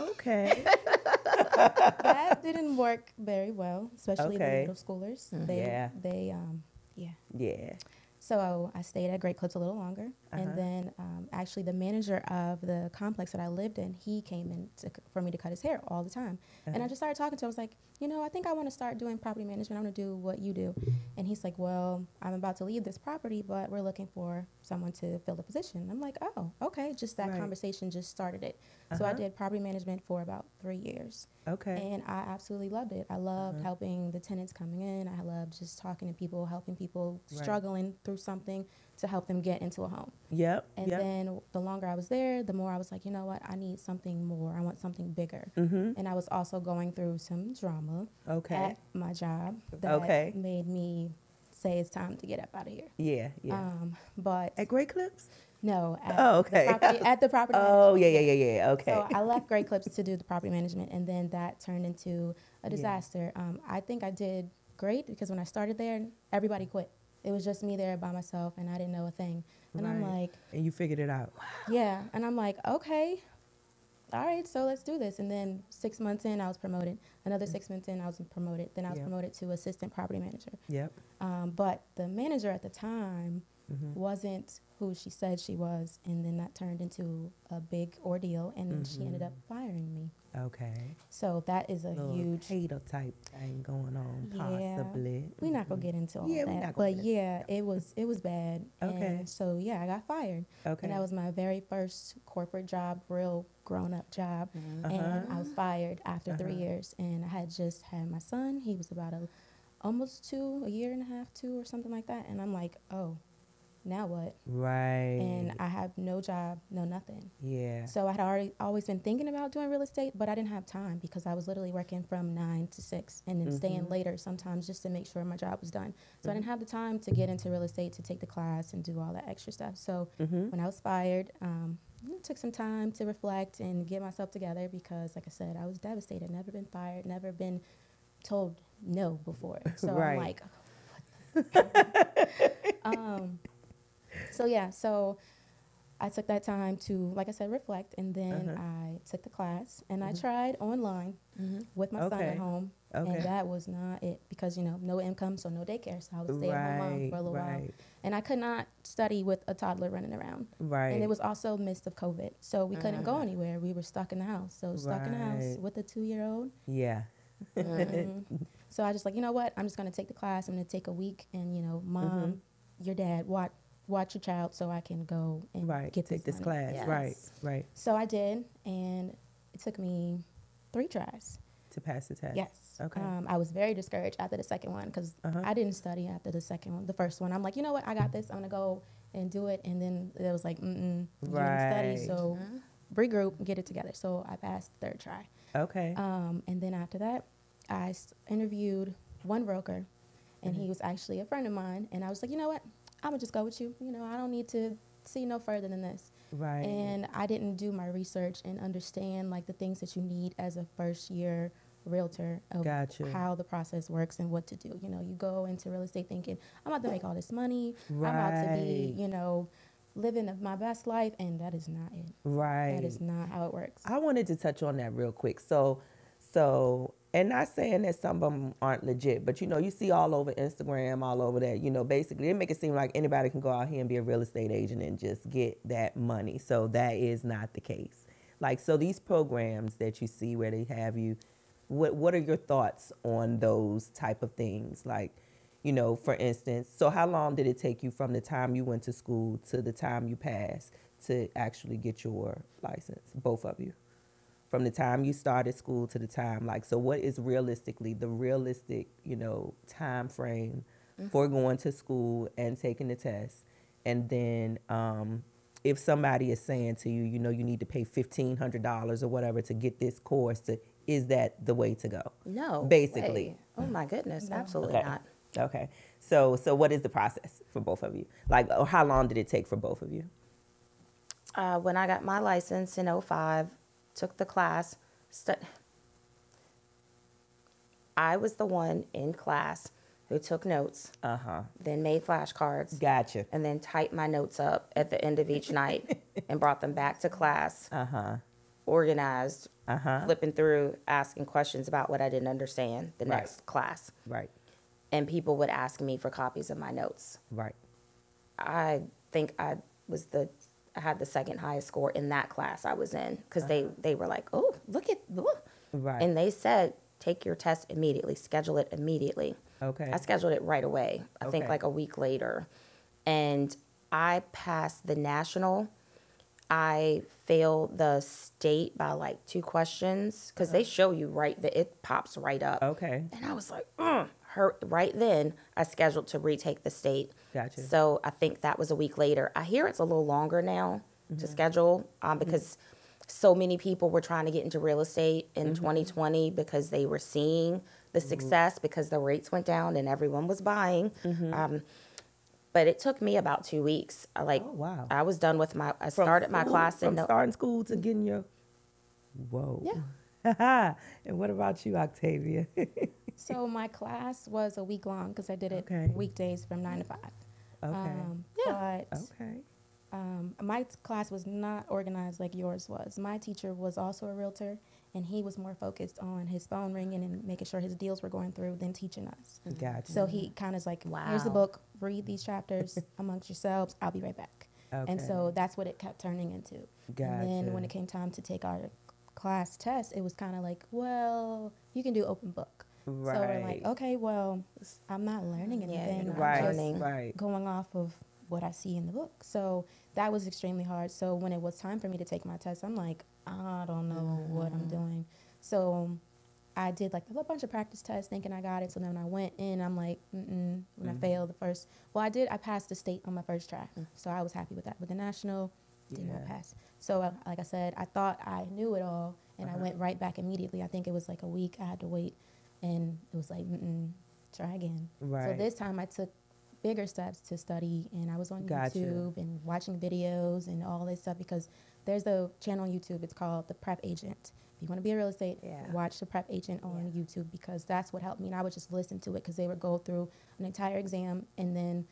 Okay. [laughs] that didn't work very well, especially Okay. the middle schoolers. They, Yeah. They, um, yeah. yeah. So I stayed at Great Clips a little longer, Uh-huh. and then um, actually the manager of the complex that I lived in, he came in to, for me to cut his hair all the time, and Uh-huh. I just started talking to him. I was like, you know, I think I want to start doing property management. I want to do what you do, and he's like, well, I'm about to leave this property, but we're looking for someone to fill the position. I'm like, oh, okay. Just that Right. conversation just started it. So I Uh-huh. did property management for about three years. Okay. And I absolutely loved it. I loved Uh-huh. helping the tenants coming in. I loved just talking to people, helping people Right. struggling through through something to help them get into a home. Yep. And yep. then the longer I was there, the more I was like, you know what, I need something more. I want something bigger. mm-hmm. And I was also going through some drama Okay. at my job that Okay. made me say it's time to get up out of here. yeah. Yeah. Um, but At Great Clips. no, at Oh, okay. the property, [laughs] at the property. Oh yeah yeah yeah yeah. Okay. So I left Great Clips to do the property management, and then that turned into a disaster. Um, I think I did great because when I started there, everybody quit. It was just me there by myself, and I didn't know a thing. And I'm like, and you figured it out. yeah. And I'm like, okay, all right, so let's do this. And then six months in, I was promoted. Another six months in, I was promoted. Then I was Yeah. promoted to assistant property manager. Yep. Um, but the manager at the time Mhm. wasn't who she said she was, and then that turned into a big ordeal, and then she ended up firing me. Okay. So that is a Little huge. hater type thing going on, Yeah. possibly. We're not gonna get into all Yeah, that, but yeah, it was it was bad. Okay. And so yeah, I got fired, Okay. and that was my very first corporate job, real grown up job, Uh-huh. and I was fired after three Uh-huh. years, and I had just had my son. He was about a almost two, a year and a half, two or something like that, and I'm like, oh, now what? right. And I have no job, no nothing. yeah. So I had already always been thinking about doing real estate, but I didn't have time because I was literally working from nine to six and then staying later sometimes just to make sure my job was done. So I didn't have the time to get into real estate to take the class and do all that extra stuff. So Mhm. when I was fired, um, it took some time to reflect and get myself together because, like I said, I was devastated. Never been fired, never been told no before. [laughs] So Right. I'm like, [laughs] um, so yeah, so I took that time to, like I said, reflect, and then Uh-huh. I took the class and I tried online with my son at home, Okay. and that was not it because you know no income, so no daycare, so I was stay at my mom for a little while, and I could not study with a toddler running around. Right. And it was also midst of COVID, so we couldn't go anywhere. We were stuck in the house, so stuck in the house with a two-year-old. yeah. Mhm. [laughs] so I just like, you know what? I'm just gonna take the class. I'm gonna take a week, and you know, mom, Mm-hmm. your dad, watch watch your child, so I can go and Right. get Take this money. class. Yes. Right. Right. So I did, and it took me three tries. To pass the test. Yes. Okay. Um, I was very discouraged after the second one because Uh-huh. I didn't study after the second one. The first one, I'm like, you know what? I got this. I'm gonna go and do it. And then it was like, mm-mm, you Right. didn't study, so regroup, get it together. So I passed the third try. okay. Um, and then after that, I s- interviewed one broker, and Mm-hmm. he was actually a friend of mine. And I was like, you know what? I'm gonna just go with you. You know, I don't need to see no further than this. right. And I didn't do my research and understand like the things that you need as a first year realtor of Gotcha. how the process works and what to do. You know, you go into real estate thinking, I'm about to make all this money. I'm about to be, you know, living my best life. And that is not it. right. That is not how it works. I wanted to touch on that real quick. So, so, and not saying that some of them aren't legit, but you know, you see all over Instagram, all over that. You know, basically, they make it seem like anybody can go out here and be a real estate agent and just get that money. So that is not the case. Like, so these programs that you see where they have you, what what are your thoughts on those type of things? Like, you know, for instance, so how long did it take you from the time you went to school to the time you passed to actually get your license, both of you? From the time you started school to the time, like, so what is realistically the realistic, you know, time frame for going to school and taking the test? And then, um, if somebody is saying to you, you know, you need to pay fifteen hundred dollars or whatever to get this course, to is that the way to go? No. Basically. way. Oh my goodness, absolutely Okay. not. Okay. So so what is the process for both of you? Like or how long did it take for both of you? Uh, when I got my license in 05, took the class, stu- I was the one in class who took notes, Uh-huh. then made flashcards, Gotcha. and then typed my notes up at the end of each night [laughs] and brought them back to class, Uh-huh. organized, Uh-huh. flipping through, asking questions about what I didn't understand the Right. next class. Right. And people would ask me for copies of my notes. Right. I think I was the I had the second highest score in that class I was in because they they were like, oh, look at look, Right. and they said take your test immediately, schedule it immediately. Okay. I scheduled it right away. I think like a week later, and I passed the national. I failed the state by like two questions because they show you right that it pops right up. okay. And I was like, "Ugh, her right then I scheduled to retake the state. Gotcha. So I think that was a week later. I hear it's a little longer now Mm-hmm. to schedule um, because so many people were trying to get into real estate in Mm-hmm. 2020 because they were seeing the success because the rates went down and everyone was buying. Mm-hmm. Um, but it took me about two weeks. Like, Oh, wow. I was done with my. I From started my school- class in from no, starting school to getting your. Whoa. Yeah. [laughs] and what about you, Octavia? [laughs] So my class was a week long because I did it Okay. weekdays from nine to five. okay. Um, But okay. um, my class was not organized like yours was. My teacher was also a realtor, and he was more focused on his phone ringing and making sure his deals were going through than teaching us. Mm-hmm. Gotcha. So he kind of was like, here's the book, read these chapters [laughs] amongst yourselves. I'll be right back. Okay. And so that's what it kept turning into. Gotcha. And then when it came time to take our class test, it was kind of like, well, you can do open book. Right. So we're like, okay, well, I'm not learning Yeah, you're anything. not I'm right. just learning. Right. going off of what I see in the book. So that was extremely hard. So when it was time for me to take my test, I'm like, I don't know what I'm mm-hmm. doing. So I did like a bunch of practice tests thinking I got it. So then when I went in, I'm like, mm-mm. When I mm-hmm. failed the first, well, I did, I passed the state on my first try. Mm. So I was happy with that. But the national, did not Yeah. pass. So uh, like I said, I thought I knew it all. And I uh-huh. went right back immediately. I think it was like a week I had to wait. And it was like, mm-mm, try again. So this time I took bigger steps to study and I was on Gotcha. YouTube and watching videos and all this stuff because there's a channel on YouTube. It's called The Prep Agent. If you want to be a real estate, Yeah. watch The Prep Agent on YouTube because that's what helped me. And I would just listen to it because they would go through an entire exam and then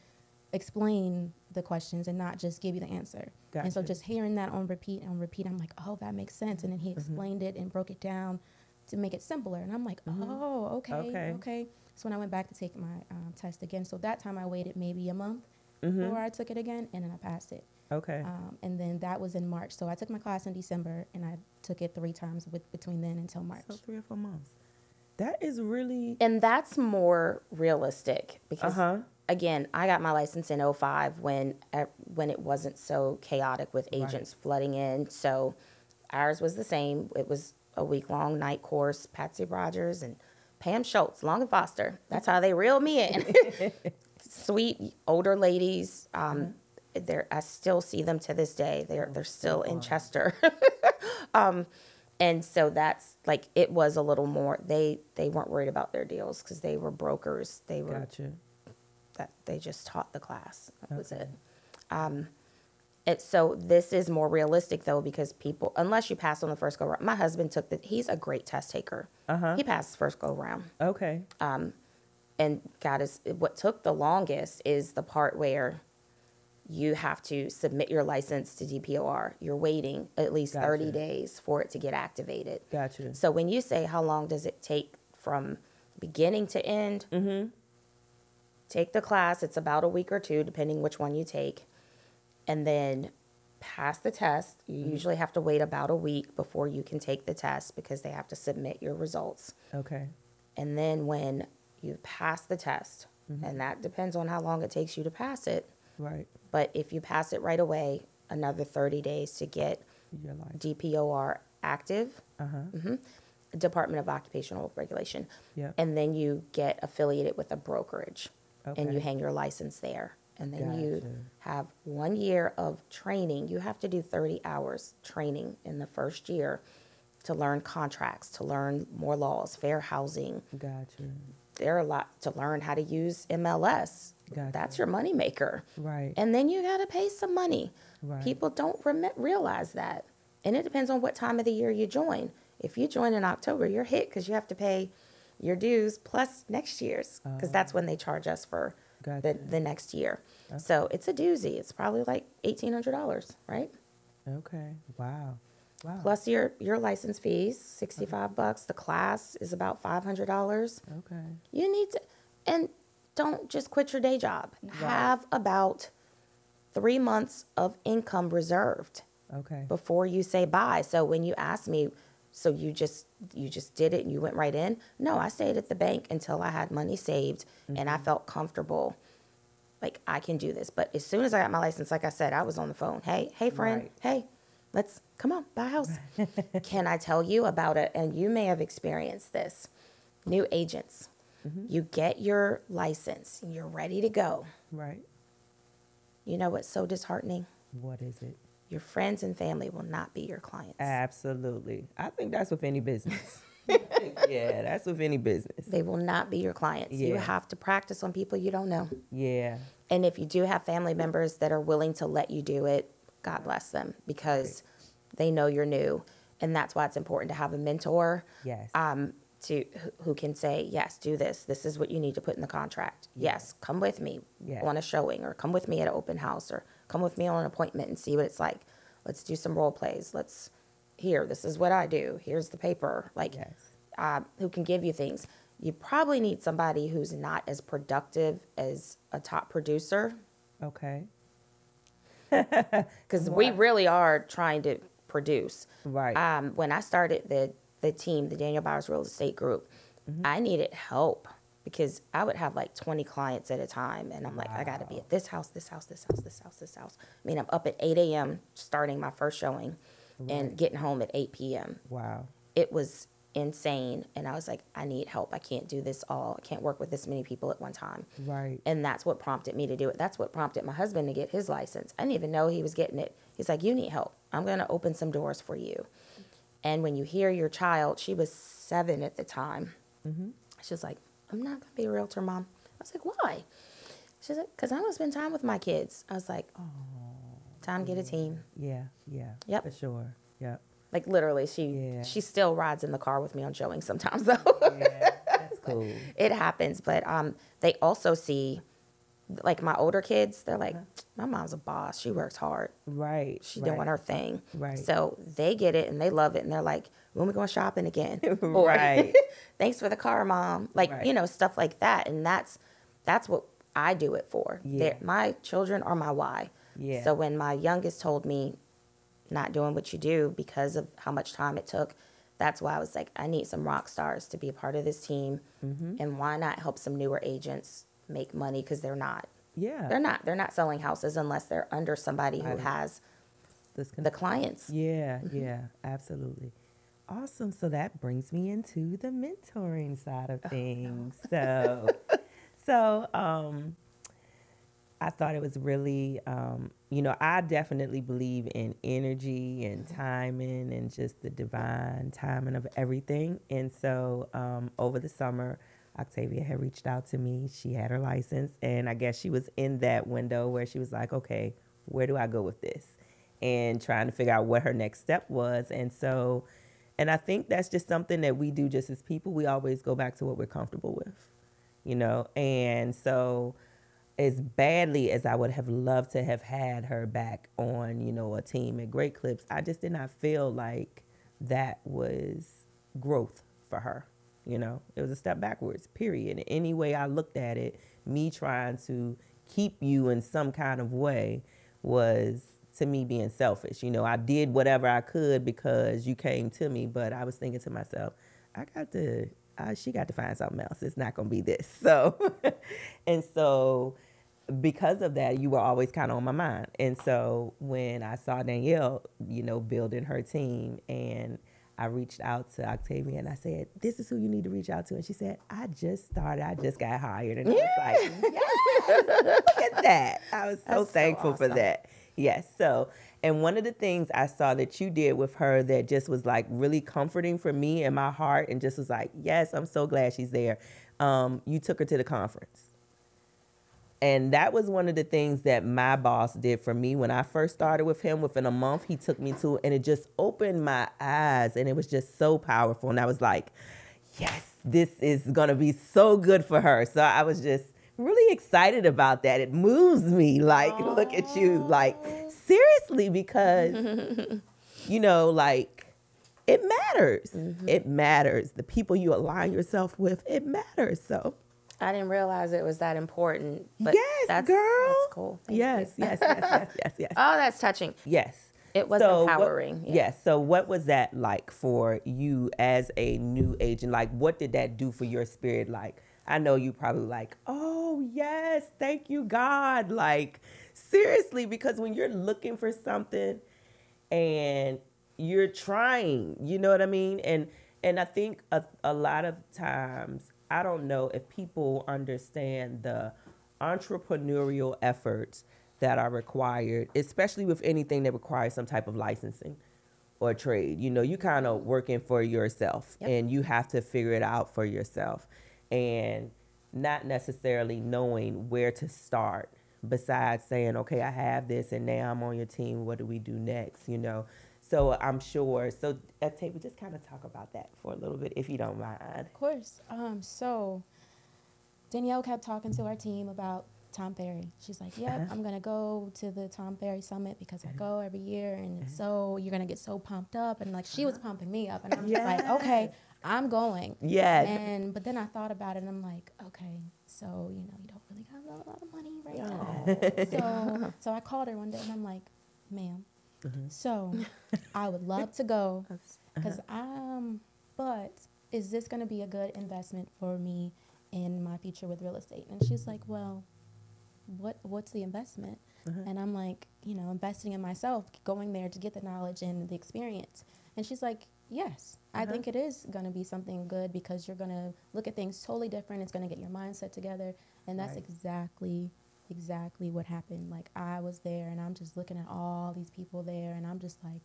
explain the questions and not just give you the answer. And so just hearing that on repeat and on repeat, I'm like, oh, that makes sense. And then he explained it and broke it down to make it simpler. And I'm like, oh, okay, Okay. okay. So when I went back to take my um, test again, so that time I waited maybe a month Mm-hmm. before I took it again, and then I passed it. Okay. Um, and then that was in March. So I took my class in December, and I took it three times with between then until March. so three or four months. That is really. and that's more realistic because huh. again, I got my license in 05 when uh, when it wasn't so chaotic with Right. agents flooding in. So ours was the same. It was a week long night course. Patsy Rogers and Pam Schultz, Long and Foster. That's how they reeled me in. [laughs] Sweet older ladies. Um, they're, I still see them to this day. They're they're still in Chester. [laughs] um, and so that's like it was a little more. They they weren't worried about their deals because they were brokers. They were Gotcha. that they just taught the class. That was it. Um, it. So this is more realistic though because people, unless you pass on the first go round, my husband took the. He's a great test taker. Uh-huh. He passed first go round, Okay. Um, and God is what took the longest is the part where you have to submit your license to DPOR. You're waiting at least thirty days for it to get activated. Gotcha. So when you say how long does it take from beginning to end, Mm-hmm. take the class. It's about a week or two, depending which one you take, and then pass the test. You Mm-hmm. usually have to wait about a week before you can take the test because they have to submit your results. Okay. And then when you pass the test, Mm-hmm. and that depends on how long it takes you to pass it. Right. But if you pass it right away, another 30 days to get Your life. DPOR active, Uh huh. Department of Occupational Regulation. Yep. And then you get affiliated with a brokerage and you hang your license there. And then you have one year of training. You have to do 30 hours training in the first year to learn contracts, to learn more laws, fair housing. Gotcha. There are a lot to learn how to use MLS. Gotcha. That's your moneymaker. Right. And then you got to pay some money. Right. People don't rem- realize that. And it depends on what time of the year you join. If you join in October, you're hit because you have to pay your dues plus next year's because that's oh. when they charge us for the, Oh. Gotcha. the next year. So it's a doozy. It's probably like $1,800, right? Okay. Wow. Wow. Plus your, your license fees, 65 bucks. The class is about $500. Okay. You need to, and don't just quit your day job. Have about three months of income reserved Okay. before you say bye. So when you ask me, so you just you just did it and you went right in? No, I stayed at the bank until I had money saved and I mm-hmm. felt comfortable. Like I can do this. But as soon as I got my license, like I said, I was on the phone. Hey, hey friend, Right. hey, let's come on, buy a house. [laughs] can I tell you about it? And you may have experienced this. New agents. You get your license, and you're ready to go. Right. You know what's so disheartening? What is it? Your friends and family will not be your clients. Absolutely. I think that's with any business. [laughs] yeah, that's with any business. They will not be your clients. You have to practice on people you don't know. Yeah. And if you do have family members that are willing to let you do it, God bless them because they know you're new. And that's why it's important to have a mentor Yes. um, to who- can say, yes, do this. This is what you need to put in the contract. Yes, come with me on a showing or come with me at an open house or come with me on an appointment and see what it's like. Let's do some role plays. Let's here, this is what I do. Here's the paper. Like Yes. uh, who can give you things. You probably need somebody who's not as productive as a top producer Okay. [laughs] because we really are trying to produce. Right. Um, when I started the the team, the Danielle Bowers Real Estate Group, mm-hmm. I needed help because I would have like 20 clients at a time, and I'm like, I got to be at this house, this house, this house, this house, this house. I mean, I'm up at 8 a.m. starting my first showing, and getting home at 8 p.m. wow. it was insane and i was like i need help i can't do this all i can't work with this many people at one time Right. and that's what prompted me to do it that's what prompted my husband to get his license i didn't even know he was getting it he's like you need help i'm going to open some doors for you and when you hear your child she was seven at the time she was like i'm not going to be a realtor mom i was like why she's like because i want to spend time with my kids i was like oh time to get a team Yeah. Yeah. Yep. For sure. Yep. like literally she Yeah. she still rides in the car with me on showing sometimes [laughs] though Yeah. That's cool. it happens but um they also see like my older kids they're like my mom's a boss she works hard Right. she right. doing her thing Right. so they get it and they love it and they're like when we going shopping again [laughs] Or, Right. [laughs] thanks for the car mom like Right. you know stuff like that and that's that's what i do it for Yeah. They're- my children are my why Yeah. so when my youngest told me not doing what you do because of how much time it took that's why i was like i need some rock stars to be a part of this team Mm-hmm. and why not help some newer agents make money because they're not Yeah. they're not they're not selling houses unless they're under somebody who has This the clients Yeah, yeah, absolutely. Awesome. So that brings me into the mentoring side of [laughs] things. So, so um, I thought it was really, um, you know, I definitely believe in energy and timing and just the divine timing of everything. And so um, over the summer, Octavia had reached out to me. She had her license, and I guess she was in that window where she was like, okay, where do I go with this? And trying to figure out what her next step was. And so, and I think that's just something that we do just as people. We always go back to what we're comfortable with, you know? And so, as badly as I would have loved to have had her back on, you know, a team at Great Clips, I just did not feel like that was growth for her. You know, it was a step backwards, period. Any way I looked at it, me trying to keep you in some kind of way was to me being selfish. You know, I did whatever I could because you came to me, but I was thinking to myself, I got to, she got to find something else. It's not going to be this. [laughs] So, and so because of that, you were always kind of on my mind. And so when I saw Danielle, you know, building her team and I reached out to Octavia and I said, This is who you need to reach out to. And she said, I just started, I just got hired. And I was like, [laughs] Yes, look at that. I was so That's so thankful for that. Yes. So, and one of the things I saw that you did with her that just was like really comforting for me and my heart and just was like, Yes, I'm so glad she's there. Um, you took her to the conference. And that was one of the things that my boss did for me when I first started with him. Within a month, he took me to, and it just opened my eyes, and it was just so powerful. And I was like, yes, this is gonna be so good for her. So I was just really excited about that. It moves me. Like, [laughs] look at you. Like, seriously, because, [laughs] you know, like, it matters. Mm-hmm. It matters. The people you align yourself with, it matters. So, I didn't realize it was that important. But yes, that's, girl. That's cool. Thank you. Yes, yes, yes, yes, yes, [laughs] yes. Oh, that's touching. Yes. It was So what- empowering. yeah. Yes. So what was that like for you as a new agent? Like what did that do for your spirit? Like I know you probably like, oh yes, thank you God. Like seriously, because when you're looking for something and you're trying, you know what I mean? And and I think a, a lot of times I don't know if people understand the entrepreneurial efforts that are required, especially with anything that requires some type of licensing or trade. You know, you kind of working for yourself Yep. and you have to figure it out for yourself and not necessarily knowing where to start besides saying, okay, I have this and now I'm on your team. What do we do next? You know? So I'm sure. So, uh, just kind of talk about that for a little bit, if you don't mind. Of course. Um, so Danielle kept talking to our team about Tom Ferry. She's like, "Yep, Uh-huh. I'm gonna go to the Tom Ferry Summit because I go every year, and it's so you're gonna get so pumped up." And like she was pumping me up, and I'm just like, "Okay, I'm going." Yes. And but then I thought about it, and I'm like, "Okay, so you know, you don't really have a lot of money right now." so [laughs] so I called her one day, and I'm like, "Ma'am, Mm-hmm. so [laughs] I would love to go because uh-huh. um, but is this going to be a good investment for me in my future with real estate? And she's like, well, what what's the investment? Uh-huh. And I'm like, you know, investing in myself, going there to get the knowledge and the experience. And she's like, yes, I uh-huh. think it is going to be something good because you're going to look at things totally different. It's going to get your mindset together, and that's Right. exactly exactly what happened. Like I was there, and I'm just looking at all these people there, and I'm just like,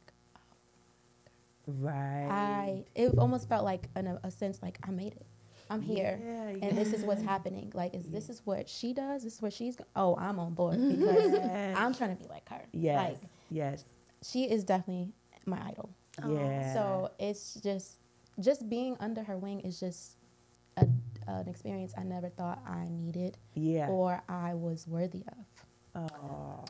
Right. I it almost felt like in a, a sense like I made it. I'm here, Yeah, and this is what's happening. Like, is this is what she does? This is what she's. Go- oh, I'm on board [laughs] because Yes. I'm trying to be like her. Yes. Like, yes. she is definitely my idol. Yeah. So it's just just being under her wing is just a, an experience I never thought I needed Yeah. or I was worthy of. Aw.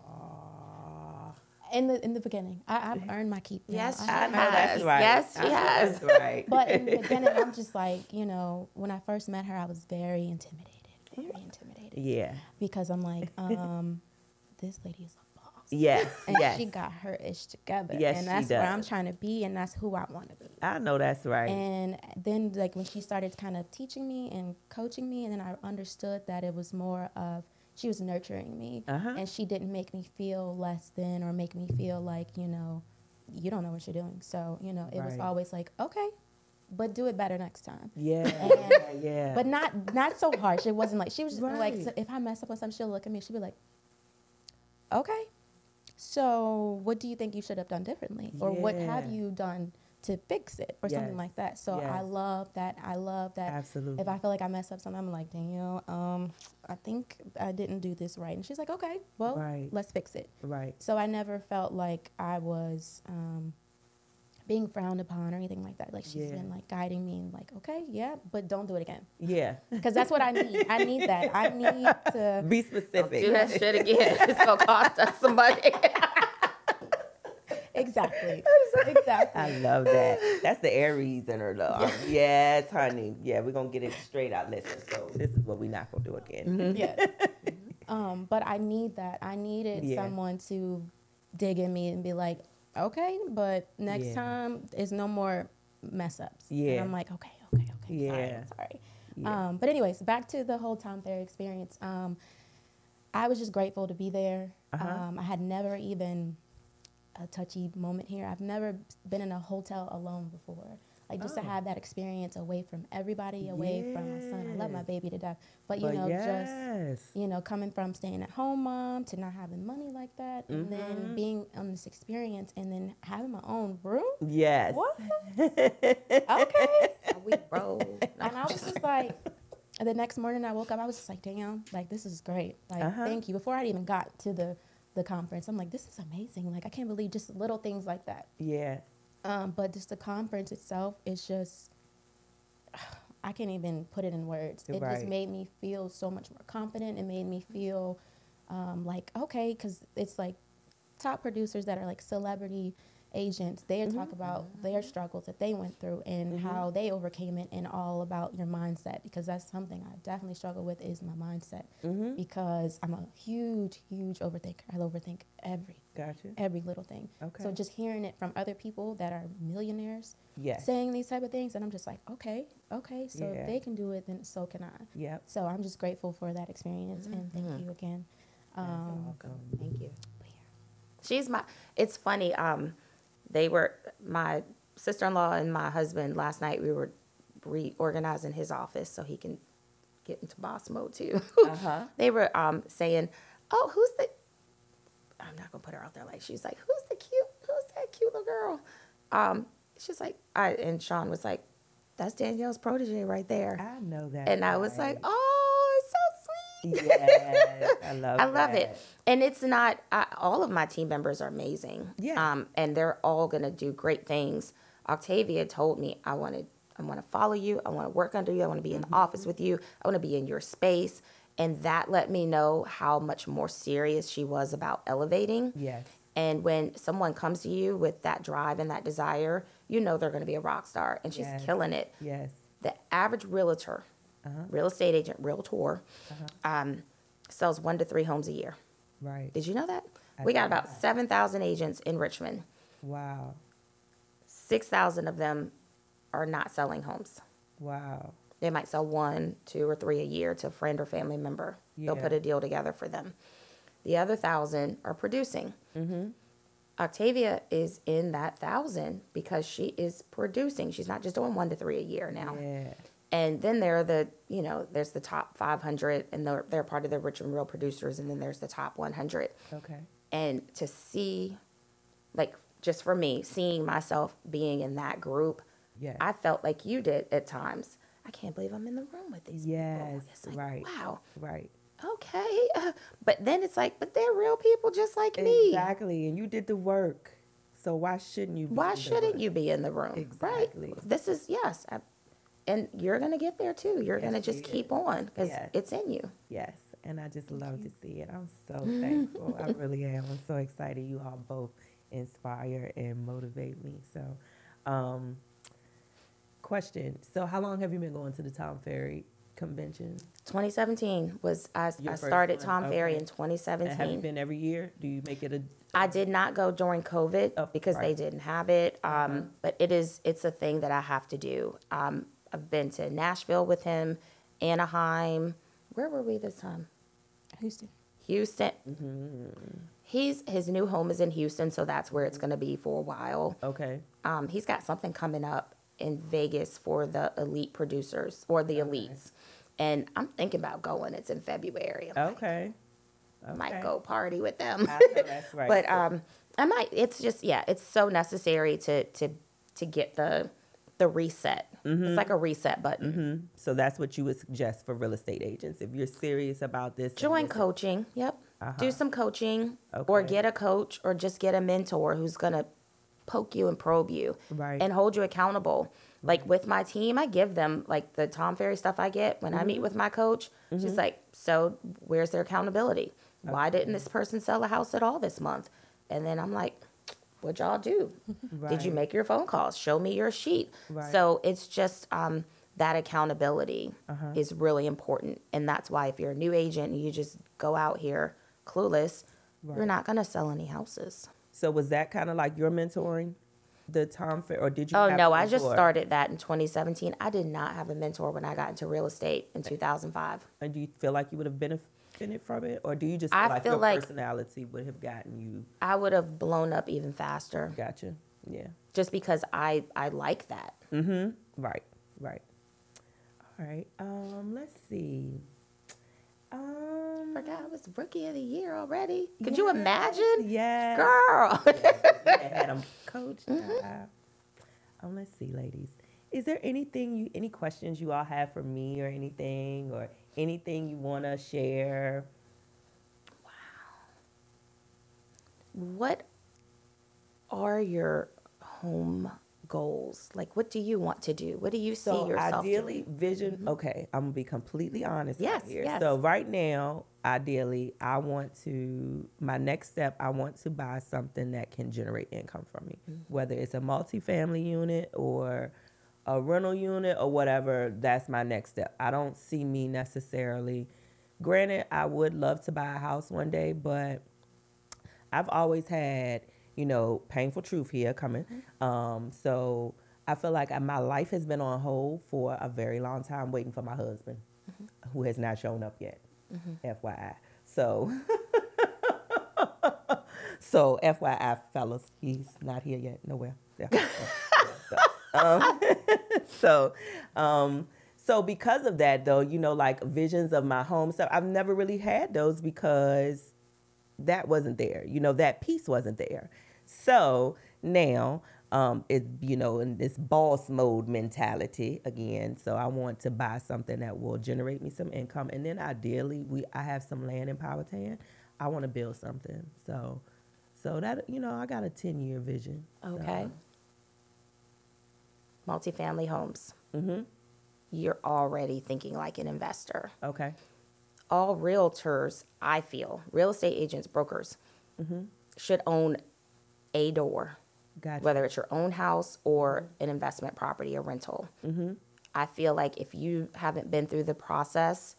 In the in the beginning, I, I've earned my keep. now. Yes, I she I know earned that's Yes, right. yes, she I know has. That's right. But in the [laughs] beginning, I'm just like, you know, when I first met her, I was very intimidated, very intimidated. yeah. Because I'm like, um, this lady is a boss. Yes. And yes. she got her ish together. Yes, and she that's where I'm trying to be, and that's who I want to be. I know that's right. And then, like, when she started kind of teaching me and coaching me, and then I understood that it was more of she was nurturing me, Uh-huh. and she didn't make me feel less than or make me feel like, you know, you don't know what you're doing. So, you know, it was always like, okay, but do it better next time. yeah. And- yeah. But not not so harsh. It wasn't like she was just like so if I mess up on something, she'll look at me. She'll be like, "Okay, so what do you think you should have done differently, or what have you done to fix it, or something like that?" So I love that. I love that. Absolutely. If I feel like I mess up something, I'm like, Danielle, um, I think I didn't do this right, and she's like, "Okay, well, Right. let's fix it." right. So I never felt like I was um, being frowned upon or anything like that. Like she's Yeah. been like guiding me and like, okay, yeah, but don't do it again Yeah. [laughs] because that's what I need. I need that. I [laughs] need to. Be specific. Do that shit again. [laughs] It's gonna cost us some money. Exactly. Exactly. I love that. That's the Aries in her, though. Um, yes, honey. Yeah, we're gonna get it straight out. Listen, so this is what we're not gonna do again. yeah. Um, but I need that. I needed Yeah. someone to dig in me and be like, okay, but next Yeah. time it's no more mess ups. And Yeah. I'm like, okay, okay, okay. Yeah. Sorry, sorry. Yeah. Um, but anyways, back to the whole Tom Ferry experience. Um, I was just grateful to be there. Uh-huh. Um, I had never even a touchy moment here. I've never been in a hotel alone before. Like just to Oh. have that experience away from everybody, away from my son. I love my baby to death. But you But know, just you know, coming from staying at home mom to not having money like that, and Mhm. then being on this experience, and then having my own room. Yes. What? [laughs] okay. we roll. [laughs] And I was just like, the next morning I woke up, I was just like, damn, like this is great. Like, Uh-huh. thank you. Before I even got to the the conference, I'm like, this is amazing. Like, I can't believe just little things like that. Yeah. Um, but just the conference itself is just, [sighs] I can't even put it in words. It Right. just made me feel so much more confident. It made me feel um, like, okay, because it's like top producers that are like celebrity agents, they talk about their struggles that they went through and how they overcame it and all about your mindset because that's something I definitely struggle with is my mindset Mm-hmm. because I'm a huge, huge overthinker. I overthink every Gotcha. every little thing. Okay. So just hearing it from other people that are millionaires Yes. saying these type of things, and I'm just like, okay, okay. So Yeah. if they can do it, then so can I. Yep. So I'm just grateful for that experience, and thank you again. Um, welcome. Thank you. She's my. It's funny. Um, they were my sister-in-law and my husband last night. We were reorganizing his office so he can get into boss mode too. Uh-huh. [laughs] they were um, saying, "Oh, who's the?" I'm not gonna put her out there like she's like, "Who's the cute? Who's that cute little girl?" Um, she's like, I and Sean was like, "That's Danielle's protege right there," I know that. and I was like, "Oh, it's so sweet." Yes, I love [laughs] I love it. And it's not, I, all of my team members are amazing. Yeah. Um, and they're all going to do great things. Octavia told me, I wanted, I want to follow you. I want to work under you. I want to be in Mm-hmm. the office with you. I want to be in your space. And that let me know how much more serious she was about elevating. Yes. And when someone comes to you with that drive and that desire, you know they're going to be a rock star. And she's Yes. killing it Yes. the average realtor, Uh-huh. real estate agent, realtor, um, sells one to three homes a year. Right. Did you know that? I we got about not. 7,000 agents in Richmond. Wow. 6,000 of them are not selling homes. Wow. They might sell one, two, or three a year to a friend or family member. They'll put a deal together for them. The other thousand are producing. Mm-hmm. Octavia is in that thousand because she is producing. She's not just doing one to three a year now. Yeah. And then there are the, you know, there's the top 500, and they're, they're part of the Richmond Real Producers, and then there's the top 100. Okay. And to see, like, just for me, seeing myself being in that group, Yes. I felt like you did at times. I can't believe I'm in the room with these Yes, people. It's like, right. wow, Right. okay. Uh, [laughs] but then it's like, but they're real people just like me. Exactly. And you did the work. So why shouldn't you? be Why in the shouldn't you be in the room? Exactly. Right. This is, yes. I, and you're going to get there too. You're going to just keep is. on because Yes. it's in you. Yes. And I just love to see it. I'm so [laughs] thankful. I really am. I'm so excited. You all both inspire and motivate me. So, um, question. So, how long have you been going to the Tom Ferry convention? 2017 was, I, I started? Tom Ferry Okay. in And have you 2017. been every year? Do you make it a? I did not go during COVID Oh, because they didn't have it. Um, Uh-huh. But it is it's a thing that I have to do. Um, I've been to Nashville with him, Anaheim. Where were we this time? Houston. Houston. Mm-hmm. He's his new home is in Houston, so that's where it's going to be for a while. Okay. Um, he's got something coming up in Vegas for the elite producers or the elites, and I'm thinking about going. It's in February. I Okay. might Okay. go party with them. That's [laughs] right. but um, I might. It's just yeah. It's so necessary to to to get the the reset. It's like a reset button. Mhm. So that's what you would suggest for real estate agents if you're serious about this. Join this- coaching. Yep. Uh-huh. Do some coaching, or get a coach, or just get a mentor who's gonna poke you and probe you, Right. and hold you accountable. Like with my team, I give them like the Tom Ferry stuff I get when I Mm-hmm. meet with my coach. She's like, "So where's their accountability? Why didn't this person sell a house at all this month?" And then I'm like, "What'd y'all do? Did you make your phone calls? Show me your sheet." Right. So it's just um, that accountability Uh-huh. is really important, and that's why if you're a new agent and you just go out here clueless, you're not gonna sell any houses. So was that kind of like your mentoring, the Tom Ferry, or did you? Oh no, I just started that in 2017. I did not have a mentor when I got into real estate in 2005. And do you feel like you would have benefited from it, or do you just feel I like feel your like- personality would have gotten you? I would have blown up even faster Gotcha. Yeah. just because I I like that. Mm-hmm. Right. Right. All right. Um. Let's see. Um. Forgot I was rookie of the year already. Could you imagine, Yeah. girl? [laughs] had them coached. Mm-hmm. Um, let's see, ladies. Is there anything you, any questions you all have for me, or anything, or anything you want to share? Wow. What are your home goals? Like, what do you want to do? What do you see So yourself ideally, doing? vision. Okay, I'm gonna be completely honest. Yes, here. yes. So right now, ideally, I want to. My next step, I want to buy something that can generate income for me, Mm-hmm. whether it's a multifamily unit or a rental unit or whatever. That's my next step. I don't see me necessarily. Granted, I would love to buy a house one day, but I've always had, you know, painful truth here coming. Mm-hmm. Um, so I feel like my life has been on hold for a very long time, waiting for my husband, mm-hmm. who has not shown up yet. Mm-hmm. FYI. So, [laughs] so FYI, fellas, he's not here yet. Nowhere. Yeah. [laughs] So, so, um, [laughs] so, um, so because of that, though, you know, like visions of my home stuff, I've never really had those because that wasn't there. You know, that piece wasn't there. So now um, it's you know in this boss mode mentality again. So I want to buy something that will generate me some income, and then ideally we I have some land in Powhatan. I want to build something. So so that you know I got a ten year vision. Okay. So, Multifamily homes. Mm-hmm. You're already thinking like an investor. okay. All realtors, I feel, real estate agents, brokers, mm-hmm. should own a door, Gotcha. whether it's your own house or mm-hmm. an investment property, a rental. Mm-hmm. I feel like if you haven't been through the process,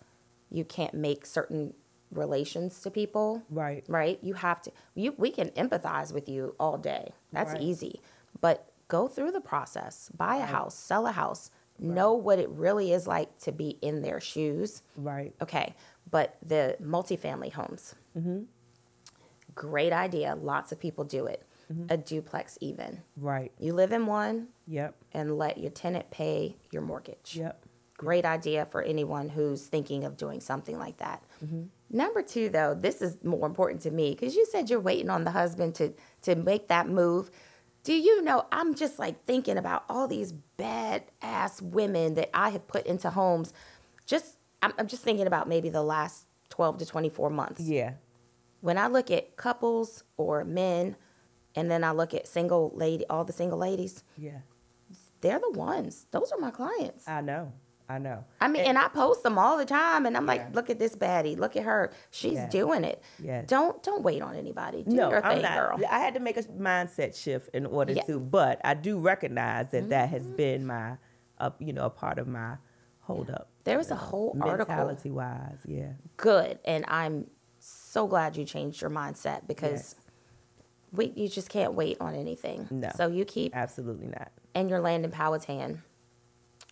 you can't make certain relations to people. Right. Right? You have to you we can empathize with you all day. That's Right. easy. But go through the process. Buy a house, sell a house. Know what it really is like to be in their shoes. Right. Okay, but the multifamily homes, mm-hmm. great idea. Lots of people do it. A duplex, even. Right. You live in one Yep. and let your tenant pay your mortgage. Yep. Great idea for anyone who's thinking of doing something like that. Number two, though, this is more important to me because you said you're waiting on the husband to to make that move. Do you know? I'm just like thinking about all these bad ass women that I have put into homes. Just I'm, I'm just thinking about maybe the last 12 to 24 months. Yeah. When I look at couples or men, and then I look at single lady, all the single ladies, Yeah. they're the ones. Those are my clients. I know. I know. I mean, and I post them all the time, and I'm Yeah. like, look at this baddie, look at her, she's Yes. doing it. Yes. Don't don't wait on anybody. Do no, your I'm thing, not. girl. I had to make a mindset shift in order. Mm-hmm. to, but I do recognize that that has been my, uh, you know, a part of my hold up. There was a whole article, mentality wise. Yeah. good, and I'm so glad you changed your mindset because Yes. we you just can't wait on anything. No. So you keep Absolutely not. and your land in Powhatan.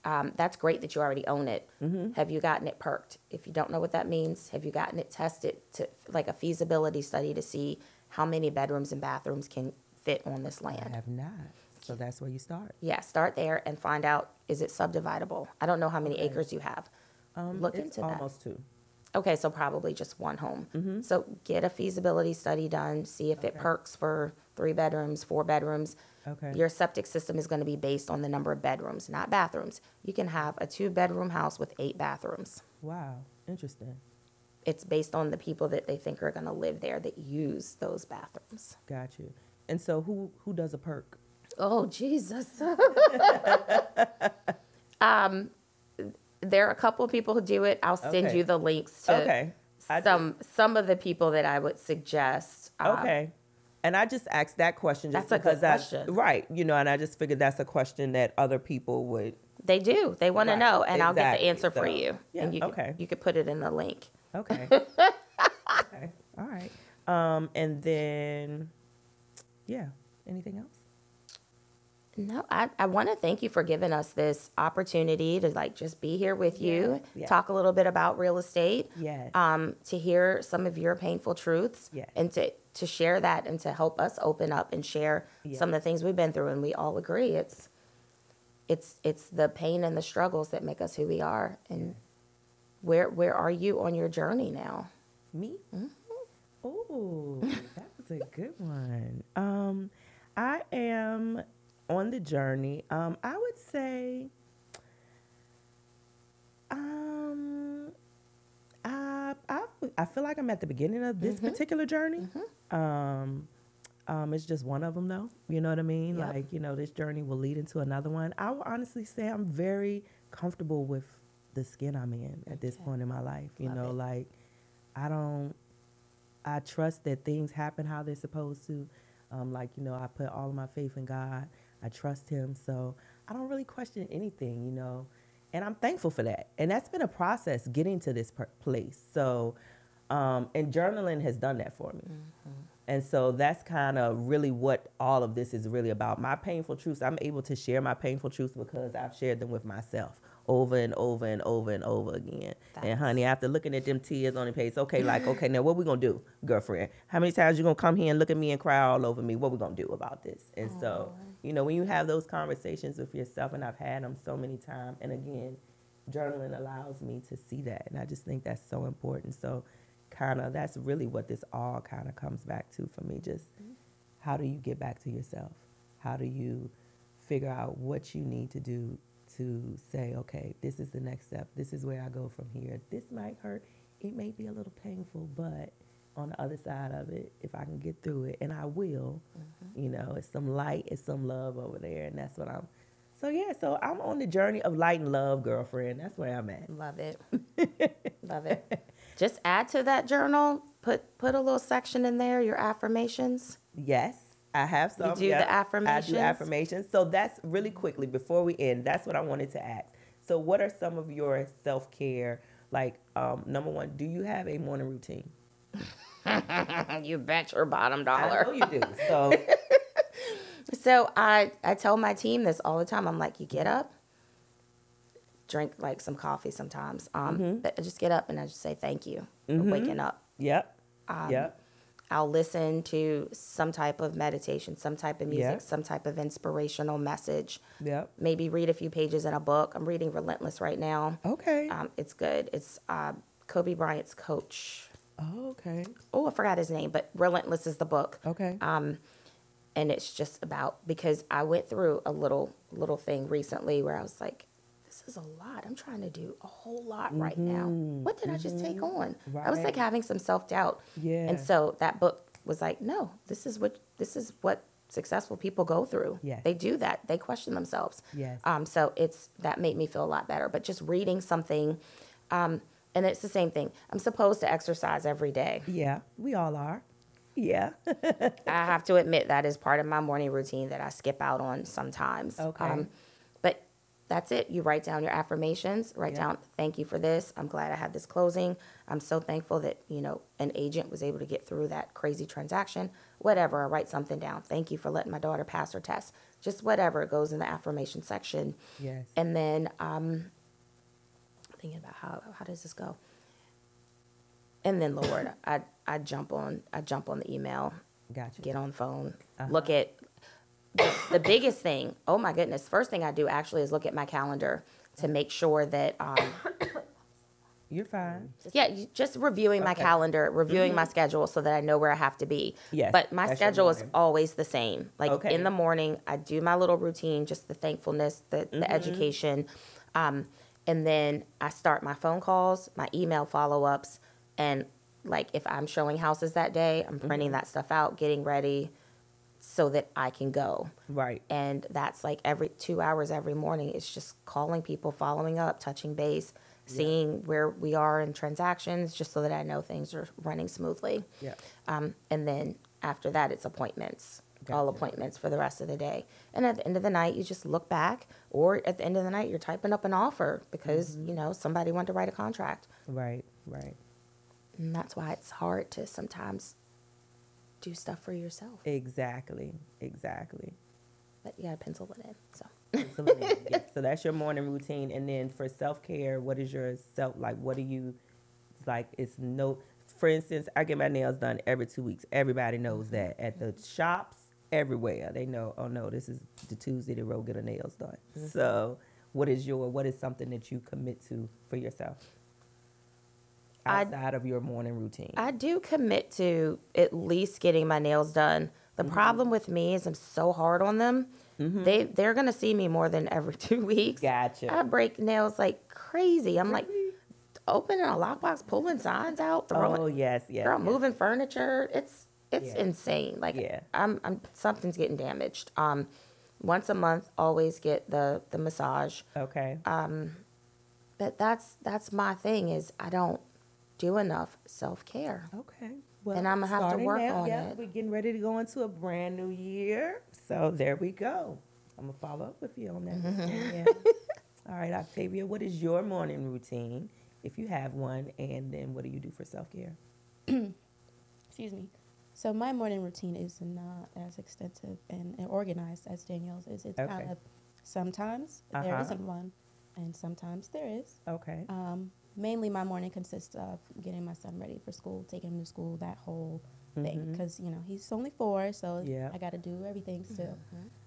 Um, that's great that you already own it. Mm-hmm. Have you gotten it perked? If you don't know what that means, have you gotten it tested to like a feasibility study to see how many bedrooms and bathrooms can fit on this land? I have not. So that's where you start. Yeah, start there and find out is it subdividable? I don't know how many acres you have. Um, Look it's into that. almost two. Okay, so probably just one home. Mm-hmm. So get a feasibility study done, see if it perks for three bedrooms, four bedrooms. Okay. Your septic system is going to be based on the number of bedrooms, not bathrooms. You can have a two bedroom house with eight bathrooms. Wow. Interesting. It's based on the people that they think are going to live there that use those bathrooms. Got you. And so who who does a perk? Oh, Jesus. [laughs] um, there are a couple of people who do it. I'll send Okay. you the links to Okay. Some some of the people that I would suggest. Um, Okay. And I just asked that question just That's a good because question. right, you know, and I just figured that's a question that other people would They do. They want Right, to know, and I'll get the exactly. answer for you. yeah, and you can, okay. You could put it in the link. Okay. [laughs] okay. All right. Um, and then, yeah. Anything else? No, I, I want to thank you for giving us this opportunity to like just be here with you, Yeah, yeah. talk a little bit about real estate, Yes. um, to hear some of your painful truths, Yes. and to to share that and to help us open up and share Yeah. some of the things we've been through. And we all agree it's it's it's the pain and the struggles that make us who we are. And where where are you on your journey now? Me? Mm-hmm. Oh, that was a good one. Um, I am on the journey. Um, I would say, um, I, I, I feel like I'm at the beginning of this particular journey. Um, um, it's just one of them, though. You know what I mean? Yep. Like, you know, this journey will lead into another one. I will honestly say I'm very comfortable with the skin I'm in at this Okay. point in my life. You Love know, it. like, I don't, I trust that things happen how they're supposed to. Um, like, you know, I put all of my faith in God. I trust Him. So I don't really question anything, you know. And I'm thankful for that. And that's been a process getting to this per- place. So, um, and journaling has done that for me. And so that's kind of really what all of this is really about. My painful truths, I'm able to share my painful truths because I've shared them with myself over and over and over and over again. That's- and honey, after looking at them tears on the page, okay, like, okay, [laughs] now what we gonna do, girlfriend? How many times you gonna come here and look at me and cry all over me? What we gonna do about this? And so You know, when you have those conversations with yourself, and I've had them so many times, and again, journaling allows me to see that, and I just think that's so important. So, kind of, that's really what this all kind of comes back to for me. Just how do you get back to yourself? How do you figure out what you need to do to say, okay, this is the next step. This is where I go from here. This might hurt. It may be a little painful, but on the other side of it, if I can get through it, and I will, you know, it's some light, it's some love over there, and that's what I'm. So yeah, so I'm on the journey of light and love, girlfriend. That's where I'm at. Love it. [laughs] Love it. Just add to that journal. Put put a little section in there. Your affirmations. Yes, I have some. You do the yep. I affirmations? do affirmations. So that's really quickly before we end. That's what I wanted to ask. So what are some of your self care? Like um, number one, do you have a morning routine? [laughs] [laughs] you bet your bottom dollar. I know you do. So [laughs] So I I tell my team this all the time. I'm like, you get up, drink like some coffee sometimes. Um, Mm-hmm. but I just get up and I just say thank you for waking up. yep, Um, yep, I'll listen to some type of meditation, some type of music, Yeah. some type of inspirational message. yep. Maybe read a few pages in a book. I'm reading Relentless right now. Okay. Um, it's good. It's uh, Kobe Bryant's coach. Oh, okay. Oh, I forgot his name, but Relentless is the book. Okay. Um, and it's just about because I went through a little little thing recently where I was like, this is a lot. I'm trying to do a whole lot right now. What did I just take on? I was like Mm-hmm. Having some self doubt. Yeah. And so that book was like, no, this is what this is what successful people go through. Yes. They do that. They question themselves. Yes. Um, so it's that made me feel a lot better. But just reading something, um, and it's the same thing. I'm supposed to exercise every day. yeah, we all are. Yeah. [laughs] I have to admit that is part of my morning routine that I skip out on sometimes. Um, Okay. but that's it. You write down your affirmations. Write Yeah. down, "Thank you for this. I'm glad I had this closing. I'm so thankful that you know an agent was able to get through that crazy transaction. Whatever. I write something down. Thank you for letting my daughter pass her test. Just whatever. It goes in the affirmation section. yes. And then um, thinking about how how does this go? And then Lord, I I jump on I jump on the email, Gotcha. get on phone, Uh-huh. look at the, the biggest thing. Oh my goodness! First thing I do actually is look at my calendar to make sure that um, You're fine. yeah, just reviewing my calendar, reviewing my schedule so that I know where I have to be. Yes, But my schedule is always the same. Like Okay. in the morning, I do my little routine, just the thankfulness, the, Mm-hmm. the education. Um, and then I start my phone calls, my email follow ups, and like if I'm showing houses that day, I'm Mm-hmm. printing that stuff out, getting ready so that I can go. Right. And that's like every two hours every morning. It's just calling people, following up, touching base, seeing where we are in transactions, just so that I know things are running smoothly. Yeah. Um, and then after that, it's appointments, all appointments for the rest of the day. And at the end of the night, you just look back, or at the end of the night, you're typing up an offer because Mm-hmm. you know somebody wanted to write a contract. Right. Right. And that's why it's hard to sometimes do stuff for yourself. Exactly. Exactly. But you gotta pencil it in. So. Yeah. So that's your morning routine, and then for self care, what is your self like? What do you like? It's no. For instance, I get my nails done every two weeks. Everybody knows that at the shops, everywhere they know. Oh no, this is the Tuesday to go get her nails done. So, what is your? What is something that you commit to for yourself I- outside of your morning routine? I do commit to at least getting my nails done. The Mm-hmm. problem with me is I'm so hard on them. They they're gonna see me more than every [laughs] two weeks. Gotcha. I break nails like crazy. I'm like opening a lockbox, pulling signs out, throwing, oh yes, yes. girl, yes. moving furniture. It's it's Yeah. insane. Like Yeah. I'm I'm something's getting damaged. Um, once a month, always get the the massage. Okay. Um, But that's that's my thing is I don't do enough self care. Okay. Well, And I'ma have to starting work now, on yeah, it. We're getting ready to go into a brand new year. So there we go. I'm gonna follow up with you on that. yeah. [laughs] All right, Octavia, what is your morning routine, if you have one, and then what do you do for self care? [clears throat] Excuse me. So my morning routine is not as extensive and, and organized as Danielle's is. It's kind of sometimes there Uh-huh. isn't one, and sometimes there is. Okay. Um, mainly my morning consists of getting my son ready for school, taking him to school, that whole thing. Because you know he's only four, so Mm-hmm. Yeah. I got to do everything still.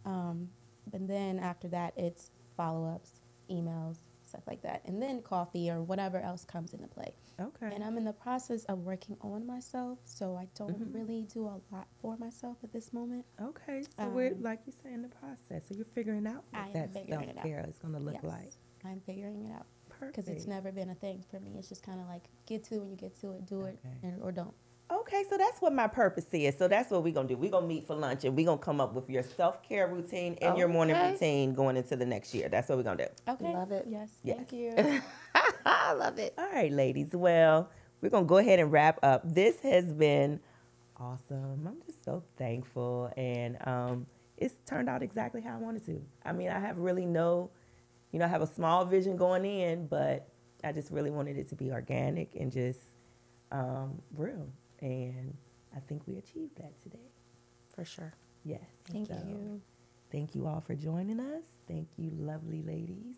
Um, but then after that, it's follow ups, emails, stuff like that, and then coffee or whatever else comes into play. Okay. And I'm in the process of working on myself, so I don't Mm-hmm. really do a lot for myself at this moment. Okay. So we're Um, like you say in the process. So you're figuring out what I that self care is going to look Yes, like. I'm figuring it out Perfect. because it's never been a thing for me. It's just kind of like get to it when you get to it, do it, and, or don't. Okay, so that's what my purpose is. So that's what we're gonna do. We're gonna meet for lunch and we're gonna come up with your self care routine and your morning routine going into the next year. That's what we're gonna do. Okay. Love it. Yes. Yes. Thank you. [laughs] [laughs] I love it. All right, ladies. Well, we're gonna go ahead and wrap up. This has been awesome. I'm just so thankful, and um, it's turned out exactly how I wanted to. I mean, I have really no, you know, I have a small vision going in, but I just really wanted it to be organic and just um, real, and I think we achieved that today. For sure. Yes. Thank So, you. Thank you all for joining us. Thank you, lovely ladies.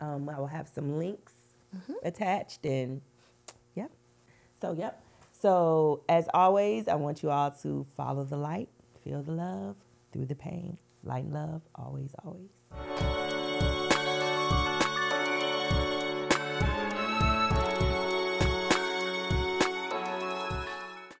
Um, I will have some links Mm-hmm. attached and yep. So, yep. So, as always, I want you all to follow the light, feel the love through the pain. Light and love, always, always.